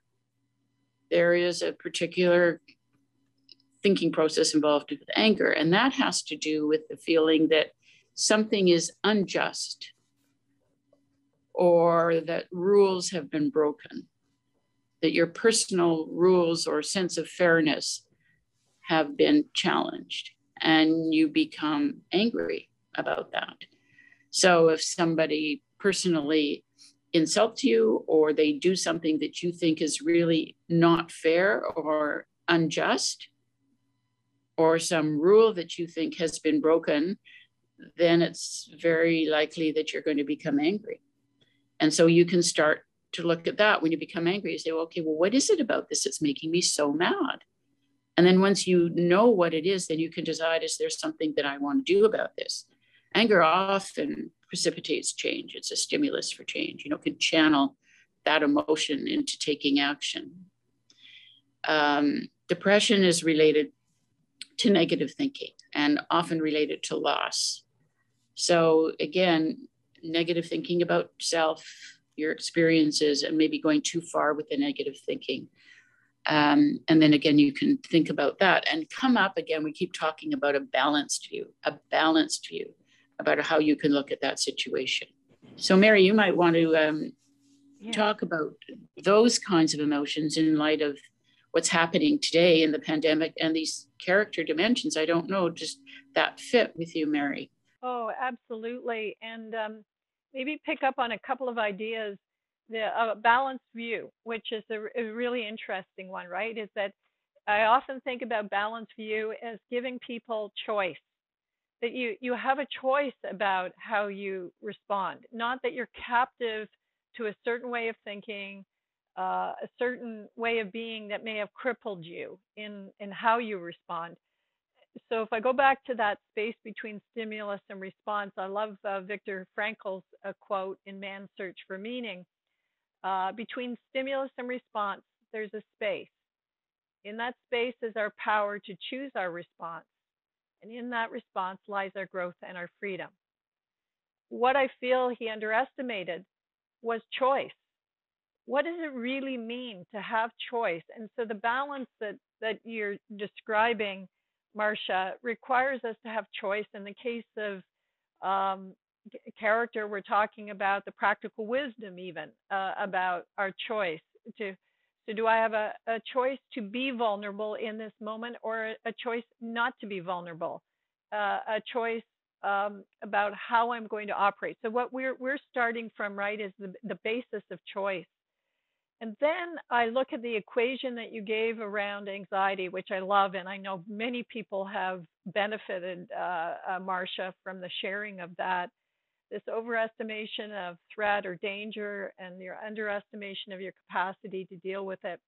There is a particular thinking process involved with anger, and that has to do with the feeling that something is unjust or that rules have been broken, that your personal rules or sense of fairness have been challenged, and you become angry about that. So if somebody personally insults you or they do something that you think is really not fair or unjust, or some rule that you think has been broken, then it's very likely that you're going to become angry. And so you can start to look at that when you become angry. You say, well, okay, well, what is it about this that's making me so mad? And then once you know what it is, then you can decide, is there something that I want to do about this? Anger often precipitates change. It's a stimulus for change, you know, can channel that emotion into taking action. Um, depression is related to negative thinking and often related to loss. So again, negative thinking about self, your experiences, and maybe going too far with the negative thinking. Um, and then again, you can think about that and come up again. We keep talking about a balanced view, a balanced view about how you can look at that situation. So, Mary, you might want to um, yeah. talk about those kinds of emotions in light of what's happening today in the pandemic and these character dimensions. I don't know, just that fit with you, Mary. Oh, absolutely. And um, maybe pick up on a couple of ideas. The uh, balanced view, which is a, a really interesting one, right? Is that I often think about balanced view as giving people choice. That you you have a choice about how you respond, not that you're captive to a certain way of thinking, uh, a certain way of being that may have crippled you in in how you respond so if I go back to that space between stimulus and response, I love uh, Viktor Frankl's uh, quote in Man's Search for Meaning. Uh, between stimulus and response, there's a space. In that space is our power to choose our response. And in that response lies our growth and our freedom. What I feel he underestimated was choice. What does it really mean to have choice? And so the balance that, that you're describing Marcia, requires us to have choice. In the case of um, character, we're talking about the practical wisdom, even uh, about our choice. To so, do I have a, a, choice to be vulnerable in this moment, or a, choice not to be vulnerable? Uh, a choice um, about how I'm going to operate. So, what we're we're starting from, right, is the the basis of choice. And then I look at the equation that you gave around anxiety, which I love, and I know many people have benefited, uh, uh, Marcia, from the sharing of that. This overestimation of threat or danger and your underestimation of your capacity to deal with it.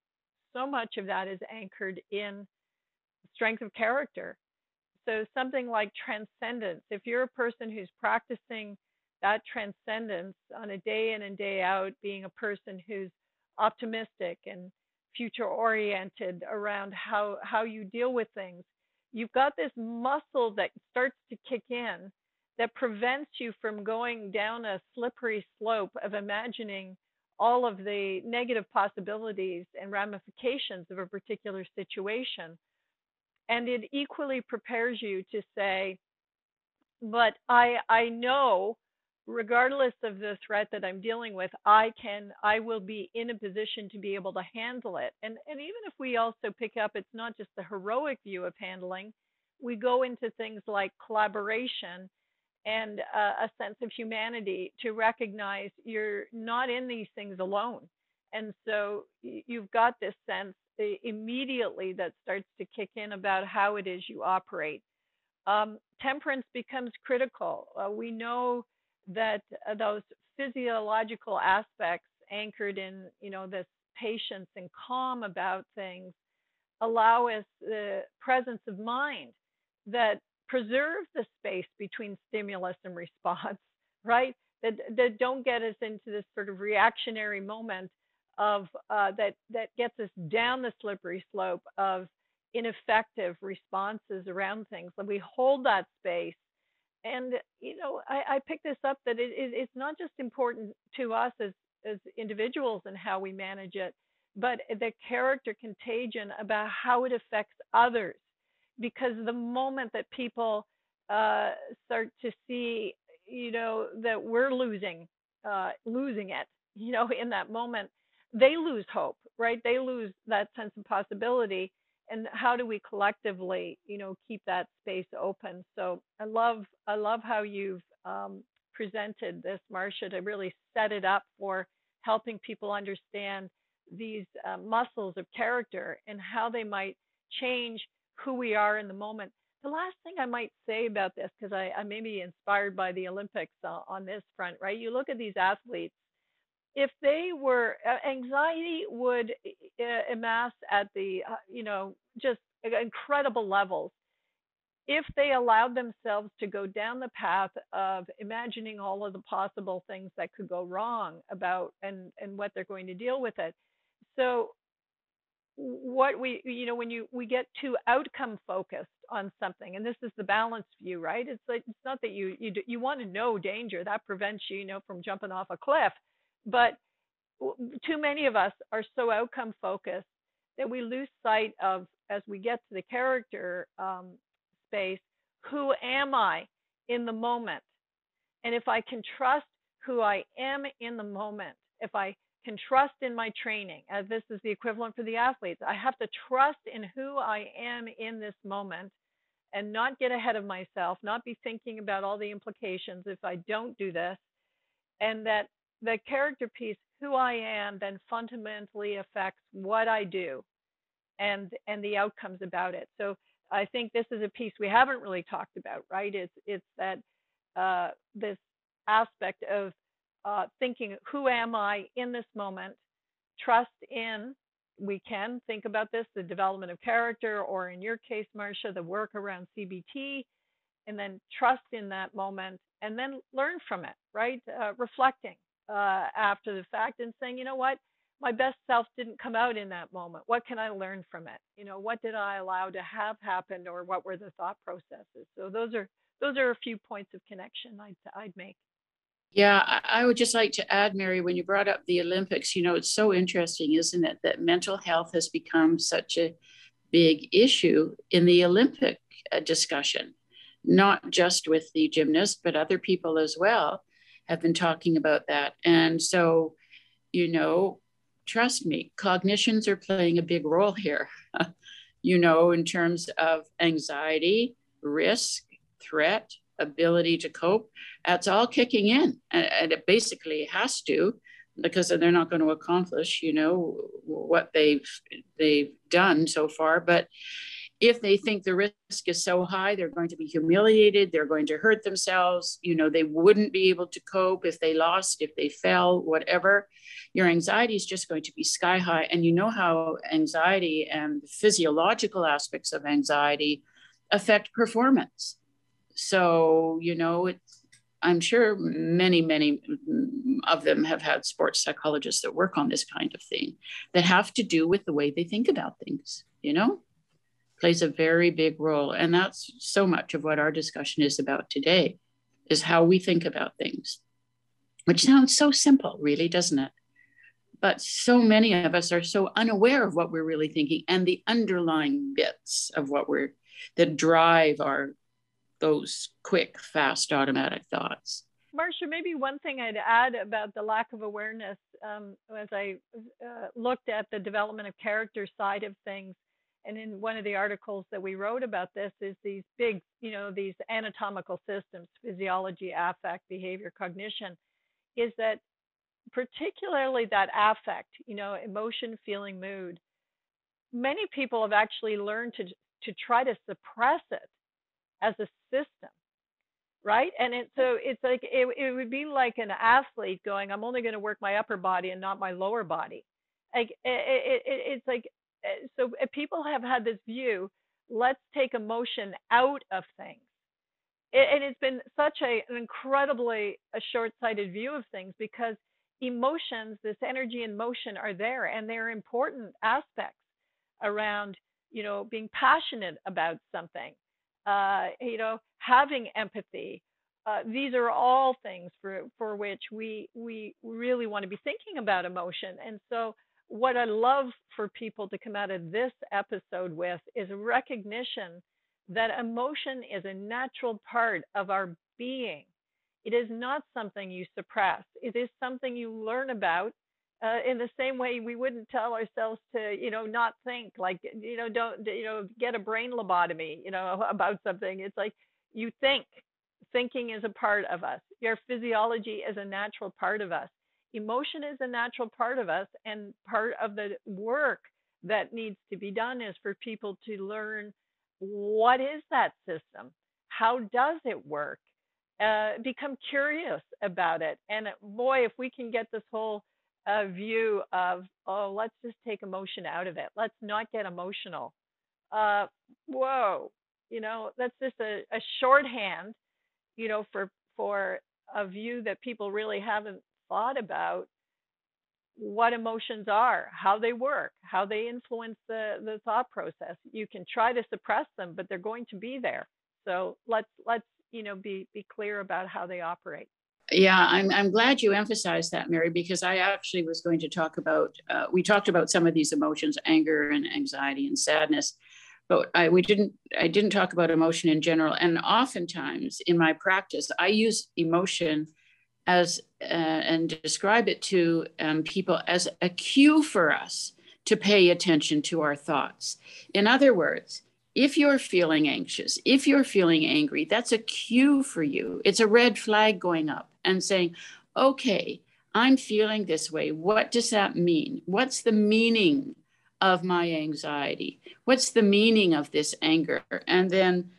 So much of that is anchored in strength of character. So, something like transcendence, if you're a person who's practicing that transcendence on a day in and day out, being a person who's optimistic and future oriented around how how you deal with things you've got this muscle that starts to kick in that prevents you from going down a slippery slope of imagining all of the negative possibilities and ramifications of a particular situation and it equally prepares you to say but i i know regardless of the threat that I'm dealing with, I can, I will be in a position to be able to handle it. And and even if we also pick up, it's not just the heroic view of handling. We go into things like collaboration and uh, a sense of humanity to recognize you're not in these things alone. And so you've got this sense immediately that starts to kick in about how it is you operate. Um, temperance becomes critical. Uh, we know that uh, those physiological aspects anchored in you know this patience and calm about things allow us the presence of mind that preserve the space between stimulus and response (laughs) right? That that don't get us into this sort of reactionary moment of uh, that that gets us down the slippery slope of ineffective responses around things. And we hold that space. And you know I, I picked this up that it, it, it's not just important to us as as individuals and how we manage it but the character contagion about how it affects others because the moment that people uh, start to see you know that we're losing uh, losing it you know in that moment they lose hope right? They lose that sense of possibility and how do we collectively you know keep that space open? So i love i love how you've um, presented this marcia to really set it up for helping people understand these uh, muscles of character and how they might change who we are in the moment. The last thing i might say about this because I, I may be inspired by the olympics uh, on this front right? You look at these athletes. If they were uh, anxiety would uh, amass at the uh, you know just incredible levels. If they allowed themselves to go down the path of imagining all of the possible things that could go wrong about and and what they're going to deal with it. So what we you know when you we get too outcome focused on something and this is the balanced view right it's like it's not that you you you want to know danger that prevents you you know from jumping off a cliff but too many of us are so outcome focused that we lose sight of as we get to the character um, space who am I in the moment? And if I can trust who I am in the moment, if I can trust in my training, as this is the equivalent for the athletes, I have to trust in who I am in this moment and not get ahead of myself, not be thinking about all the implications if I don't do this. And that the character piece, who I am, then fundamentally affects what I do and and the outcomes about it. So I think this is a piece we haven't really talked about, right? It's it's that uh, this aspect of uh, thinking, who am I in this moment? Trust in. We can think about this, the development of character, or in your case, Marcia, the work around CBT, and then trust in that moment, and then learn from it, right? Uh, reflecting uh, after the fact and saying, you know what, my best self didn't come out in that moment. What can I learn from it? You know, what did I allow to have happened, or what were the thought processes? So those are those are a few points of connection I'd I'd make. Yeah, I would just like to add, Mary, when you brought up the Olympics, you know, it's so interesting, isn't it, that mental health has become such a big issue in the Olympic uh, discussion, not just with the gymnasts, but other people as well have been talking about that. And so, you know, trust me, cognitions are playing a big role here, (laughs) you know, in terms of anxiety, risk, threat, ability to cope. That's all kicking in. And, it basically has to because they're not going to accomplish, you know, what they've they've done so far. But if they think the risk is so high, they're going to be humiliated, they're going to hurt themselves, you know, they wouldn't be able to cope if they lost, if they fell, whatever. Your anxiety is just going to be sky high. And you know how anxiety and physiological aspects of anxiety affect performance. So, you know, it's, I'm sure many, many of them have had sports psychologists that work on this kind of thing that have to do with the way they think about things, you know? plays a very big role. And that's so much of what our discussion is about today, is how we think about things, which sounds so simple, really, doesn't it? But so many of us are so unaware of what we're really thinking and the underlying bits of what we're that drive our those quick, fast, automatic thoughts. Marcia, maybe one thing I'd add about the lack of awareness um, as I uh, looked at the development of character side of things and in one of the articles that we wrote about this is these big you know these anatomical systems physiology affect behavior cognition is that particularly that affect you know emotion feeling mood many people have actually learned to to try to suppress it as a system right? And it, so it's like it, it would be like an athlete going i'm only going to work my upper body and not my lower body. Like it, it, it's like uh, so uh, people have had this view let's take emotion out of things. And it's been such a, an incredibly a short-sighted view of things because emotions this energy and motion are there and they're important aspects around you know being passionate about something uh, you know having empathy uh, these are all things for for which we we really want to be thinking about emotion and so what I love for people to come out of this episode with is recognition that emotion is a natural part of our being. It is not something you suppress. It is something you learn about. Uh, in the same way, we wouldn't tell ourselves to, you know, not think, like, you know, don't, you know, get a brain lobotomy, you know, (laughs) about something. It's like you think. Thinking is a part of us. Your physiology is a natural part of us emotion is a natural part of us and part of the work that needs to be done is for people to learn what is that system how does it work uh, become curious about it and boy if we can get this whole uh, view of oh let's just take emotion out of it let's not get emotional uh, whoa you know that's just a, a shorthand you know for for a view that people really haven't thought about what emotions are, how they work, how they influence the, the thought process. You can try to suppress them, but they're going to be there. So let's let's you know be be clear about how they operate. Yeah, I'm, I'm glad you emphasized that, Mary, because I actually was going to talk about, uh, we talked about some of these emotions, anger and anxiety and sadness, but I, we didn't, I didn't talk about emotion in general. And oftentimes in my practice, I use emotion as, uh, and describe it to um, people as a cue for us to pay attention to our thoughts. In other words, if you're feeling anxious, if you're feeling angry, that's a cue for you. It's a red flag going up and saying, okay, I'm feeling this way. What does that mean? What's the meaning of my anxiety? What's the meaning of this anger? And then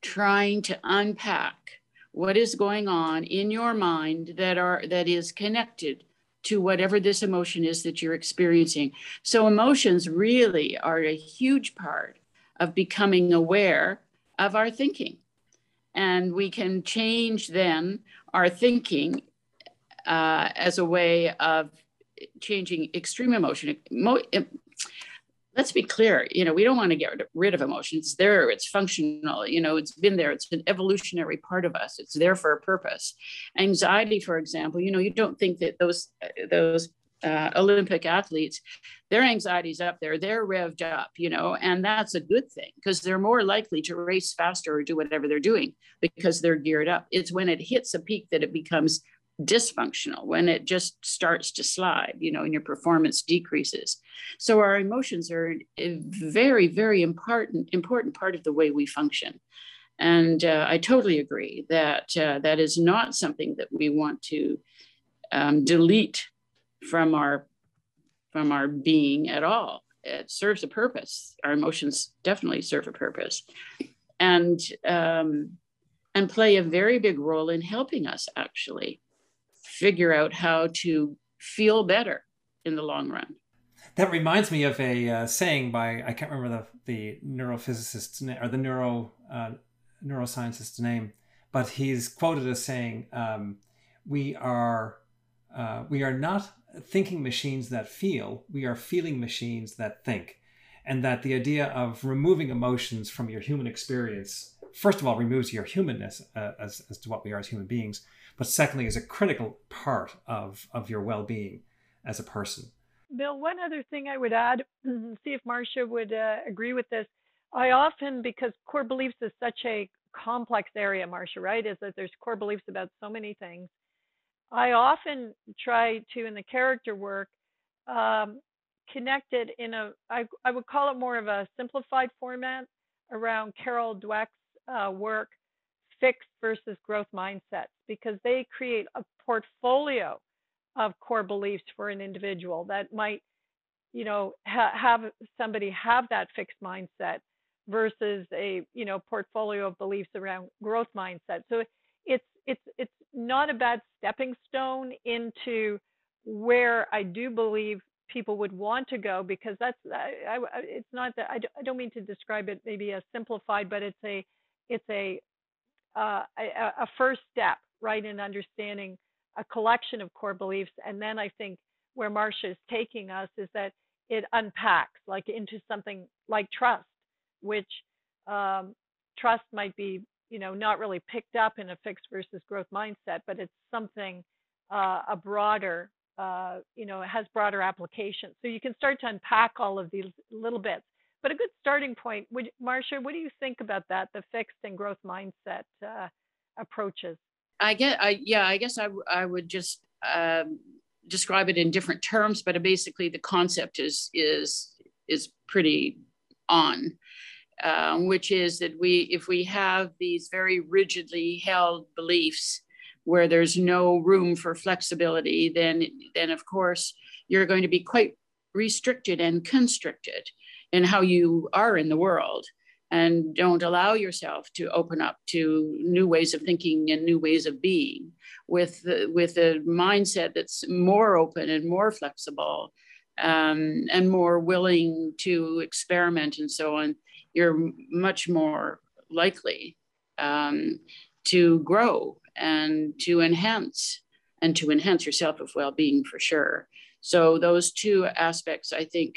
trying to unpack what is going on in your mind that are that is connected to whatever this emotion is that you're experiencing. So emotions really are a huge part of becoming aware of our thinking. And we can change then our thinking uh, as a way of changing extreme emotion. Mo- let's be clear, you know, we don't want to get rid of emotions. It's there, it's functional, you know, it's been there, it's an evolutionary part of us. It's there for a purpose. Anxiety, for example, you know, you don't think that those those uh, Olympic athletes, their anxiety's up there, they're revved up, you know, and that's a good thing because they're more likely to race faster or do whatever they're doing because they're geared up. It's when it hits a peak that it becomes dysfunctional, when it just starts to slide, you know, and your performance decreases. So our emotions are a very, very important, important part of the way we function. And uh, I totally agree that uh, that is not something that we want to um, delete from our from our being at all. It serves a purpose. Our emotions definitely serve a purpose, and um, and play a very big role in helping us actually figure out how to feel better in the long run. That reminds me of a uh, saying by I can't remember the the neurophysicist's name or the neuro uh, neuroscientist's name, but he's quoted as saying, um, "We are uh, we are not thinking machines that feel, we are feeling machines that think. And that the idea of removing emotions from your human experience, first of all, removes your humanness uh, as, as to what we are as human beings, but secondly, is a critical part of, of your well being as a person. Bill, one other thing I would add, (clears throat) see if Marcia would uh, agree with this. I often, because core beliefs is such a complex area, Marcia, right? Is that there's core beliefs about so many things. I often try to, in the character work, um, connect it in a, I, I would call it more of a simplified format around Carol Dweck's uh, work, Fixed versus Growth Mindsets, because they create a portfolio of core beliefs for an individual that might, you know, ha- have somebody have that fixed mindset versus a, you know, portfolio of beliefs around growth mindset. So it's it's it's not a bad stepping stone into where I do believe people would want to go because that's I, I, it's not that I, I don't mean to describe it maybe as simplified, but it's a it's a uh, a, a first step right in understanding a collection of core beliefs, and then I think where Marcia is taking us is that it unpacks like into something like trust, which um, trust might be you know, not really picked up in a fixed versus growth mindset, but it's something uh, a broader, uh, you know, it has broader applications. So you can start to unpack all of these little bits. But a good starting point, would, Marcia, what do you think about that, the fixed and growth mindset uh, approaches? I get, I yeah, I guess I I would just um, describe it in different terms, but basically the concept is is is pretty on um, which is that we, if we have these very rigidly held beliefs where there's no room for flexibility, then, then of course you're going to be quite restricted and constricted in how you are in the world. And don't allow yourself to open up to new ways of thinking and new ways of being with the, with a mindset that's more open and more flexible um, and more willing to experiment and so on you're much more likely um, to grow and to enhance and to enhance your self of well-being for sure so those two aspects i think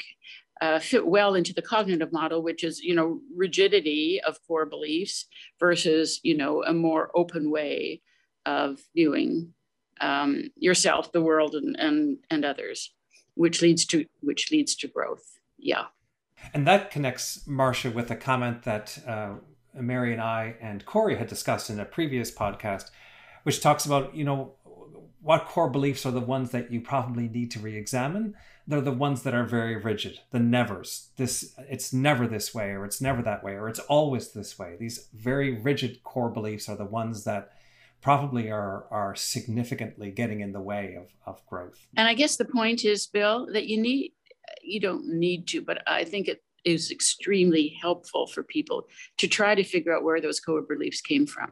uh, fit well into the cognitive model which is you know rigidity of core beliefs versus you know a more open way of viewing um, yourself, the world, and, and and others, which leads to which leads to growth. Yeah. And that connects Marcia with a comment that uh, Mary and I and Corey had discussed in a previous podcast, which talks about you know what core beliefs are the ones that you probably need to re-examine. They're the ones that are very rigid the nevers. This it's never this way or it's never that way or it's always this way. These very rigid core beliefs are the ones that probably are are significantly getting in the way of, of growth. And i guess the point is bill that you need you don't need to but i think it is extremely helpful for people to try to figure out where those core beliefs came from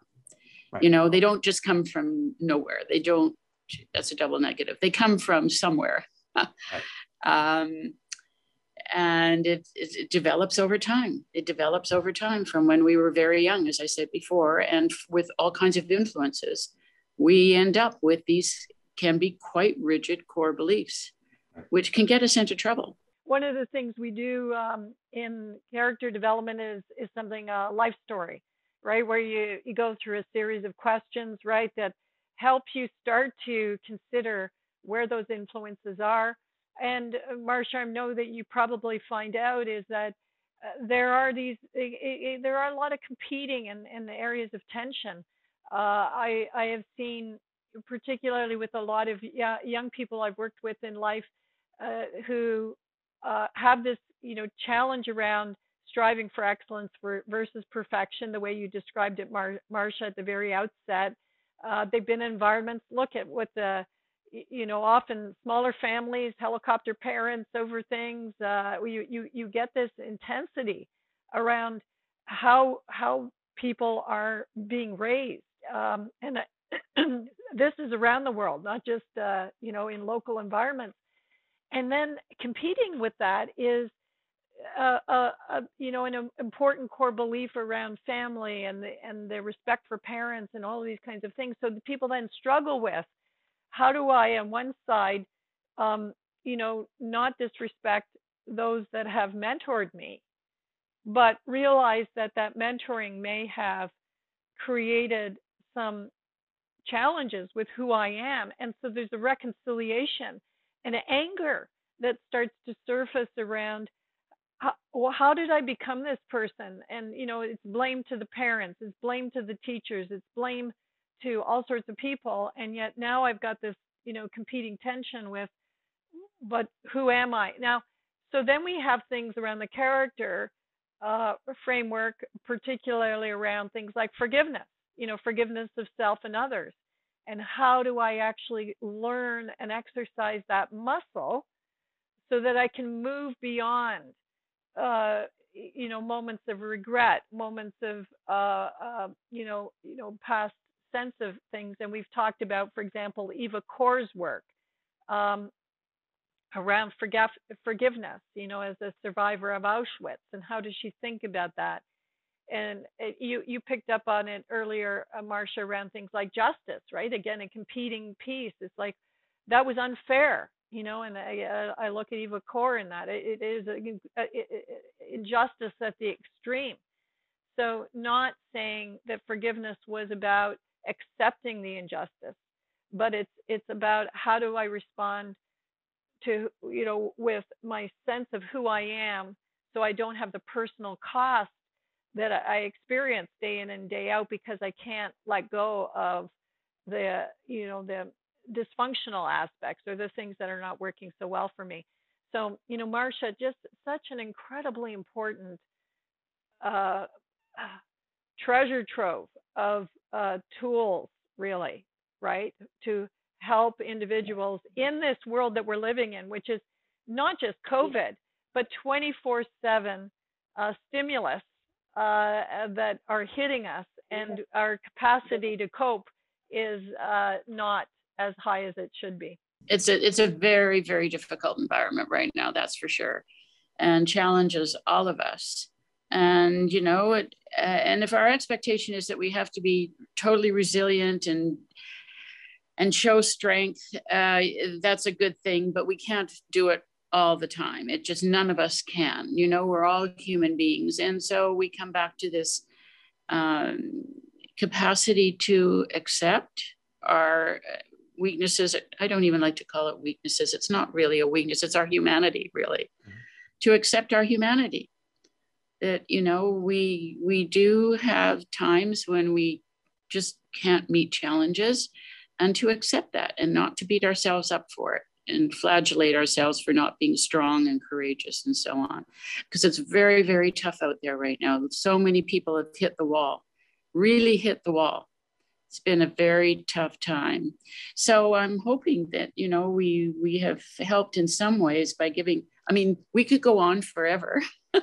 right. you know they don't just come from nowhere they don't that's a double negative they come from somewhere right. (laughs) um, and it, it, it, develops over time. It develops over time from when we were very young, as I said before, and with all kinds of influences, we end up with these can be quite rigid core beliefs, which can get us into trouble. One of the things we do um, in character development is is something a uh, life story, right, where you you go through a series of questions, right, that help you start to consider where those influences are and uh, Marcia, I know that you probably find out is that uh, there are these, there are a lot of competing in, in the areas of tension. Uh, I, I have seen, particularly with a lot of young people I've worked with in life, uh, who uh, have this, you know, challenge around striving for excellence versus perfection, the way you described it, Mar- at the very outset. Uh, they've been in environments. Look at what the you know often smaller families helicopter parents over things uh, you, you you get this intensity around how how people are being raised um, and (clears throat) this is around the world not just uh, you know in local environments and then competing with that is a, a, a, you know an important core belief around family and the and the respect for parents and all of these kinds of things so the people then struggle with how do I, on one side, um, you know, not disrespect those that have mentored me, but realize that that mentoring may have created some challenges with who I am. And so there's a reconciliation and anger that starts to surface around how, well, how did I become this person? And, you know, it's blame to the parents, it's blame to the teachers, it's blame to all sorts of people and yet now i've got this you know competing tension with but who am i now so then we have things around the character uh, framework particularly around things like forgiveness you know forgiveness of self and others and how do i actually learn and exercise that muscle so that i can move beyond uh, you know moments of regret moments of uh, uh, you know you know past sense of things. And we've talked about, for example, Eva Kor's work um, around forgive, forgiveness, you know, as a survivor of Auschwitz, and how does she think about that? And it, you you picked up on it earlier, uh, Marcia, around things like justice, right? Again, a competing piece. It's like that was unfair, you know. And I, uh, I look at Eva Kor in that it, it is a, a, a, injustice at the extreme. So, not saying that forgiveness was about accepting the injustice, but it's it's about how do I respond to you know with my sense of who I am, so I don't have the personal cost that I experience day in and day out because I can't let go of the you know the dysfunctional aspects or the things that are not working so well for me. So you know, Marcia, just such an incredibly important uh, (sighs) treasure trove of uh, tools, really, right, to help individuals in this world that we're living in, which is not just COVID, but 24 7 uh, stimulus uh, that are hitting us, and our capacity to cope is uh, not as high as it should be. It's a, it's a very, very difficult environment right now, that's for sure, and challenges all of us and you know it, uh, and if our expectation is that we have to be totally resilient and and show strength uh, that's a good thing but we can't do it all the time it just none of us can you know we're all human beings and so we come back to this um, capacity to accept our uh, weaknesses. I don't even like to call it weaknesses. It's not really a weakness, it's our humanity, really. Mm-hmm. To accept our humanity. That, you know, we we do have times when we just can't meet challenges and to accept that and not to beat ourselves up for it and flagellate ourselves for not being strong and courageous and so on. Because it's very, very tough out there right now. So many people have hit the wall, really hit the wall. It's been a very tough time. So I'm hoping that, you know, we we have helped in some ways by giving, I mean, we could go on forever (laughs)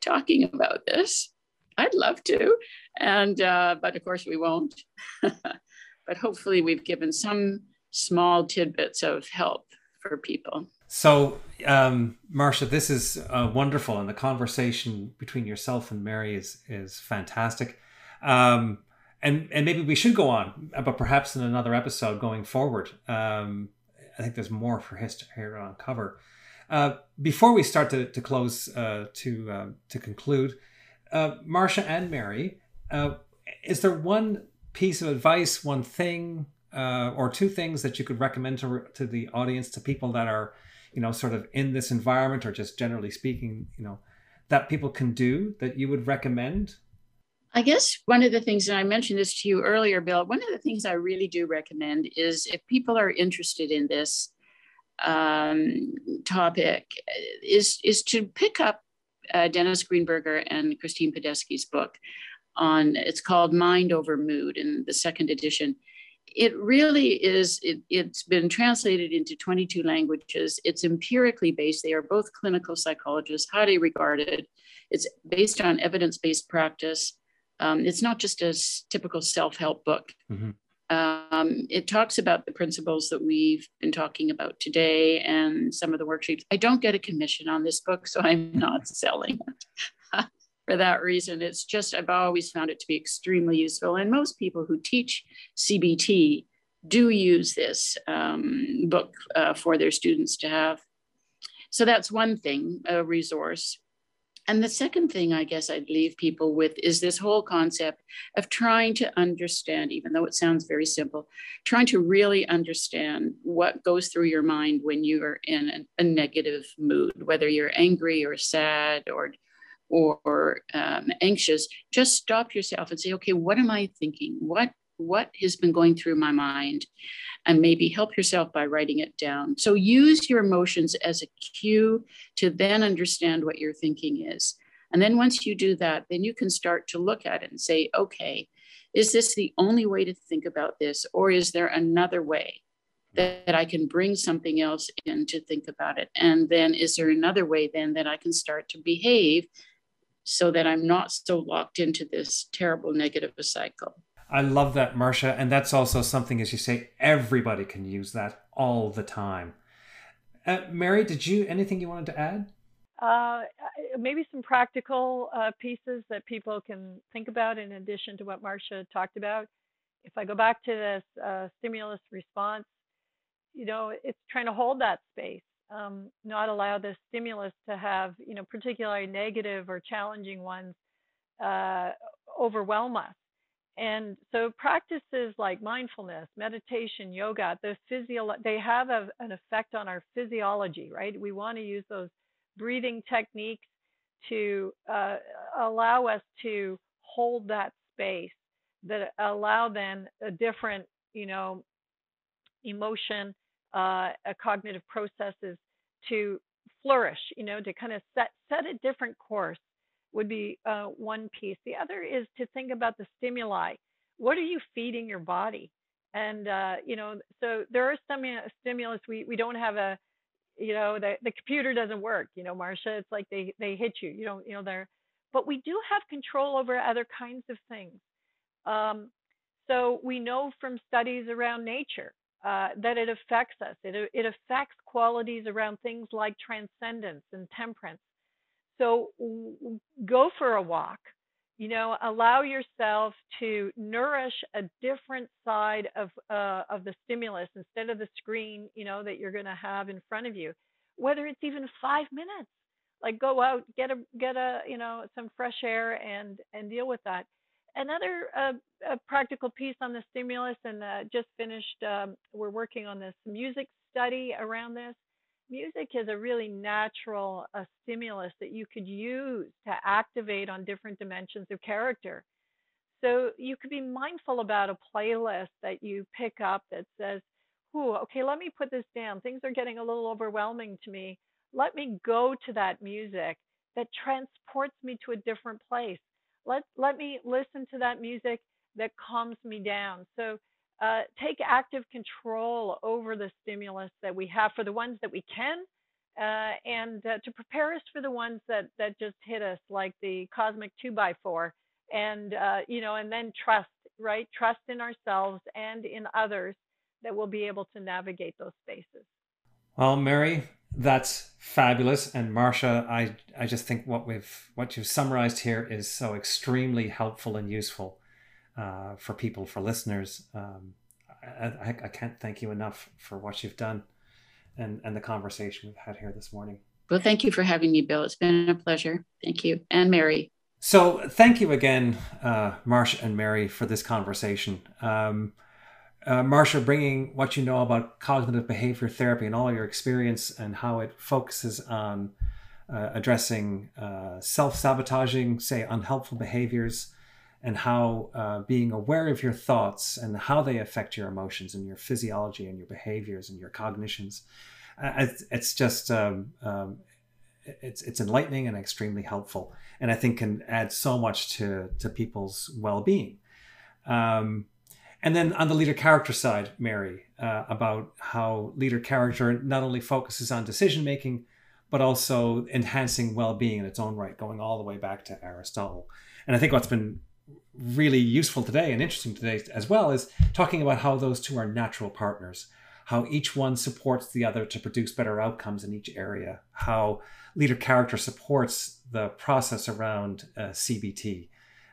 talking about this. I'd love to. And uh, but of course we won't. (laughs) but hopefully we've given some small tidbits of help for people. So, um, Marcia, this is uh, wonderful, and the conversation between yourself and Mary is is fantastic. Um, and and maybe we should go on, but perhaps in another episode going forward. Um, I think there's more for history here to uncover. Uh, before we start to, to close uh, to uh, to conclude, uh, Marcia and Mary, uh, is there one piece of advice, one thing, uh, or two things that you could recommend to, to the audience, to people that are, you know, sort of in this environment or just generally speaking, you know, that people can do that you would recommend? I guess one of the things, and I mentioned this to you earlier, Bill, one of the things I really do recommend is if people are interested in this um, topic, is, is to pick up uh, Dennis Greenberger and Christine Padesky's book on, it's called Mind Over Mood in the second edition it really is it, has been translated into 22 languages. It's empirically based. They are both clinical psychologists highly regarded. It's based on evidence-based practice. Um, it's not just a typical self-help book. Mm-hmm. um, it talks about the principles that we've been talking about today and some of the worksheets. I don't get a commission on this book so i'm not selling it for that reason. It's just, I've always found it to be extremely useful. And most people who teach CBT do use this um, book uh, for their students to have. So that's one thing, a resource. And the second thing I guess I'd leave people with is this whole concept of trying to understand, even though it sounds very simple, trying to really understand what goes through your mind when you are in a, a negative mood, whether you're angry or sad or or um, anxious, just stop yourself and say, okay, what am I thinking? What what has been going through my mind? And maybe help yourself by writing it down. So use your emotions as a cue to then understand what your thinking is. And then once you do that, then you can start to look at it and say, okay, is this the only way to think about this? Or is there another way? that, I can bring something else in to think about it? And then is there another way then that I can start to behave so that I'm not so locked into this terrible negative cycle. I love that, Marcia. And that's also something, as you say, everybody can use that all the time. Uh, Mary, did you anything you wanted to add? Uh, maybe some practical uh, pieces that people can think about in addition to what Marcia talked about. If I go back to this uh, stimulus response, you know, it's trying to hold that space um, not allow the stimulus to have, you know, particularly negative or challenging ones uh, overwhelm us. And so practices like mindfulness, meditation, yoga, the physio- they have a, an effect on our physiology, right? We want to use those breathing techniques to uh, allow us to hold that space that allow then a different, you know, emotion uh, cognitive processes to flourish, you know, to kind of set set a different course would be uh, one piece. The other is to think about the stimuli. What are you feeding your body? And uh, you know, so there are some stimulus we we don't have a, you know, the the computer doesn't work. You know, Marcia, it's like they they hit you. You don't, you know, they're, but we do have control over other kinds of things. Um, so we know from studies around nature uh, that it affects us. It, it affects qualities around things like transcendence and temperance. So go for a walk. You know, allow yourself to nourish a different side of uh, of the stimulus instead of the screen. You know that you're going to have in front of you. Whether it's even five minutes, like go out, get a get a you know some fresh air and and deal with that. Another uh, practical piece on the stimulus, and uh, just finished. Um, we're working on this music study around this. Music is a really natural uh, stimulus that you could use to activate on different dimensions of character. So you could be mindful about a playlist that you pick up that says, "Ooh, okay, let me put this down. Things are getting a little overwhelming to me. Let me go to that music that transports me to a different place. Let let me listen to that music that calms me down." So uh, take active control over the stimulus that we have for the ones that we can, uh, and uh, to prepare us for the ones that that just hit us, like the cosmic two by four and uh, you know, and then trust, right? Trust in ourselves and in others that we'll be able to navigate those spaces. Well, Mary, that's fabulous, and Marcia, I I just think what we've what you've summarized here is so extremely helpful and useful uh, for people, for listeners. Um, I, I, I can't thank you enough for what you've done and and the conversation we've had here this morning. Well, thank you for having me, Bill. It's been a pleasure. Thank you, and Mary. So, thank you again, uh, Marcia and Mary, for this conversation. Um, uh, Marcia, bringing what you know about cognitive behavior therapy and all your experience and how it focuses on uh, addressing uh, self sabotaging, say, unhelpful behaviors, and how uh, being aware of your thoughts and how they affect your emotions and your physiology and your behaviors and your cognitions. Uh, it's, just um, um, it's it's enlightening and extremely helpful, and I think can add so much to to people's well being. Um, and then on the leader character side, Mary, uh, about how leader character not only focuses on decision making, but also enhancing well being in its own right, going all the way back to Aristotle. And I think what's been really useful today and interesting today as well is talking about how those two are natural partners, how each one supports the other to produce better outcomes in each area, how leader character supports the process around uh, CBT,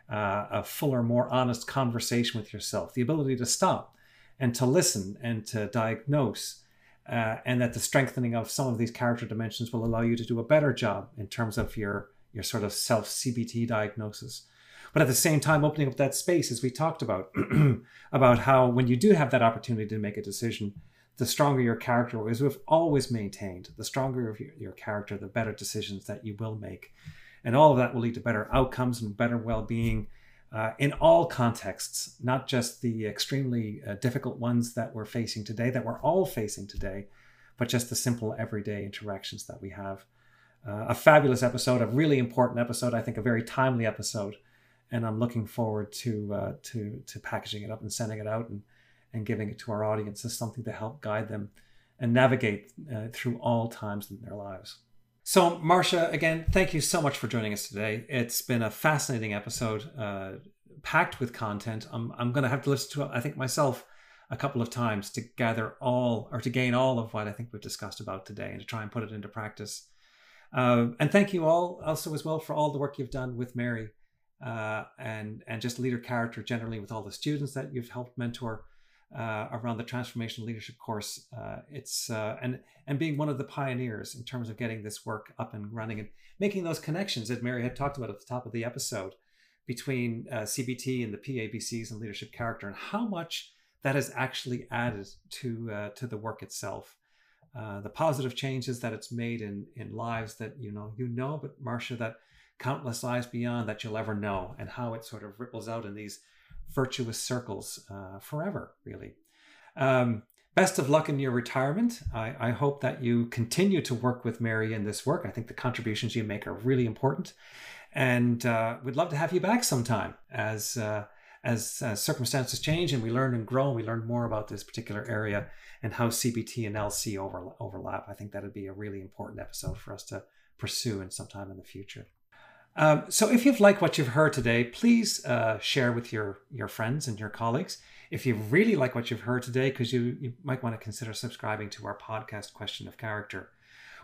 uh, a fuller, more honest conversation with yourself, the ability to stop and to listen and to diagnose. Uh, and that the strengthening of some of these character dimensions will allow you to do a better job in terms of your your sort of self CBT diagnosis. But at the same time, opening up that space, as we talked about, (clears throat) about how when you do have that opportunity to make a decision, the stronger your character is. We've always maintained the stronger your, your character, the better decisions that you will make. And all of that will lead to better outcomes and better well being uh, in all contexts, not just the extremely uh, difficult ones that we're facing today, that we're all facing today, but just the simple everyday interactions that we have. Uh, a fabulous episode, a really important episode, I think a very timely episode. And I'm looking forward to uh, to to packaging it up and sending it out and and giving it to our audience as something to help guide them and navigate uh, through all times in their lives. So, Marcia, again, thank you so much for joining us today. It's been a fascinating episode, uh, packed with content. I'm, I'm going to have to listen to it, I think, myself a couple of times to gather all or to gain all of what I think we've discussed about today and to try and put it into practice. Uh, and thank you all also as well for all the work you've done with Mary uh, and and just leader character generally with all the students that you've helped mentor uh, around the transformational leadership course. Uh, it's uh, and and being one of the pioneers in terms of getting this work up and running and making those connections that Mary had talked about at the top of the episode between uh, CBT and the PABCs and leadership character, and how much that has actually added to uh, to the work itself. Uh, the positive changes that it's made in in lives that you know you know, but Marcia, that countless lives beyond that you'll ever know, and how it sort of ripples out in these virtuous circles uh, forever, really. Um, best of luck in your retirement. I, I, hope that you continue to work with Mary in this work. I think the contributions you make are really important. And uh, we'd love to have you back sometime as, uh, as uh, circumstances change and we learn and grow we learn more about this particular area and how CBT and LC over, overlap. I think that'd be a really important episode for us to pursue in some time in the future. Um, so if you've liked what you've heard today, please uh, share with your, your friends and your colleagues. If you really like what you've heard today, because you, you might want to consider subscribing to our podcast, Question of Character.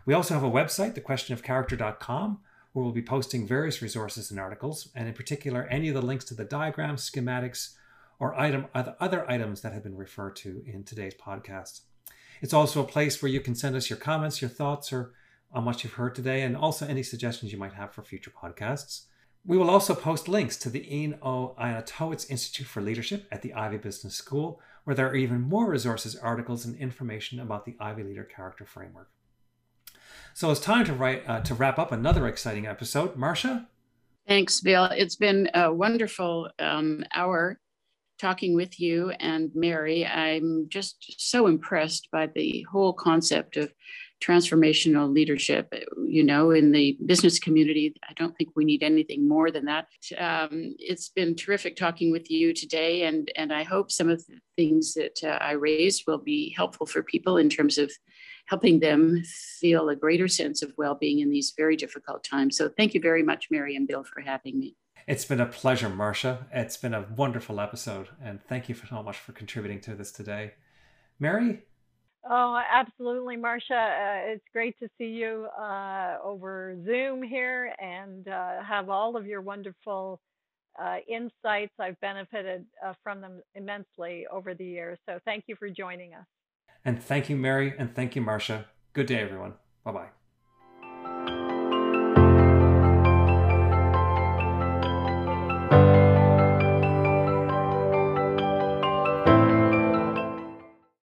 We also have a website, thequestionofcharacter.com, where we'll be posting various resources and articles, and in particular, any of the links to the diagrams, schematics, or item other items that have been referred to in today's podcast. It's also a place where you can send us your comments, your thoughts, or on what you've heard today and also any suggestions you might have for future podcasts. We will also post links to the Ian O. Ihnatowycz Institute for Leadership at the Ivey Business School, where there are even more resources, articles, and information about the Ivey Leader Character Framework. So it's time to write uh, to wrap up another exciting episode. Marcia. Thanks, Bill. It's been a wonderful um, hour talking with you and Mary. I'm just so impressed by the whole concept of transformational leadership. You know, in the business community, I don't think we need anything more than that. Um, it's been terrific talking with you today, and and I hope some of the things that uh, I raised will be helpful for people in terms of helping them feel a greater sense of well-being in these very difficult times. So thank you very much, Mary and Bill, for having me. It's been a pleasure, Marcia. It's been a wonderful episode, and thank you so much for contributing to this today. Mary? Oh, absolutely, Marcia. Uh, it's great to see you uh, over Zoom here and uh, have all of your wonderful uh, insights. I've benefited uh, from them immensely over the years. So thank you for joining us. And thank you, Mary, and thank you, Marcia. Good day, everyone. Bye bye.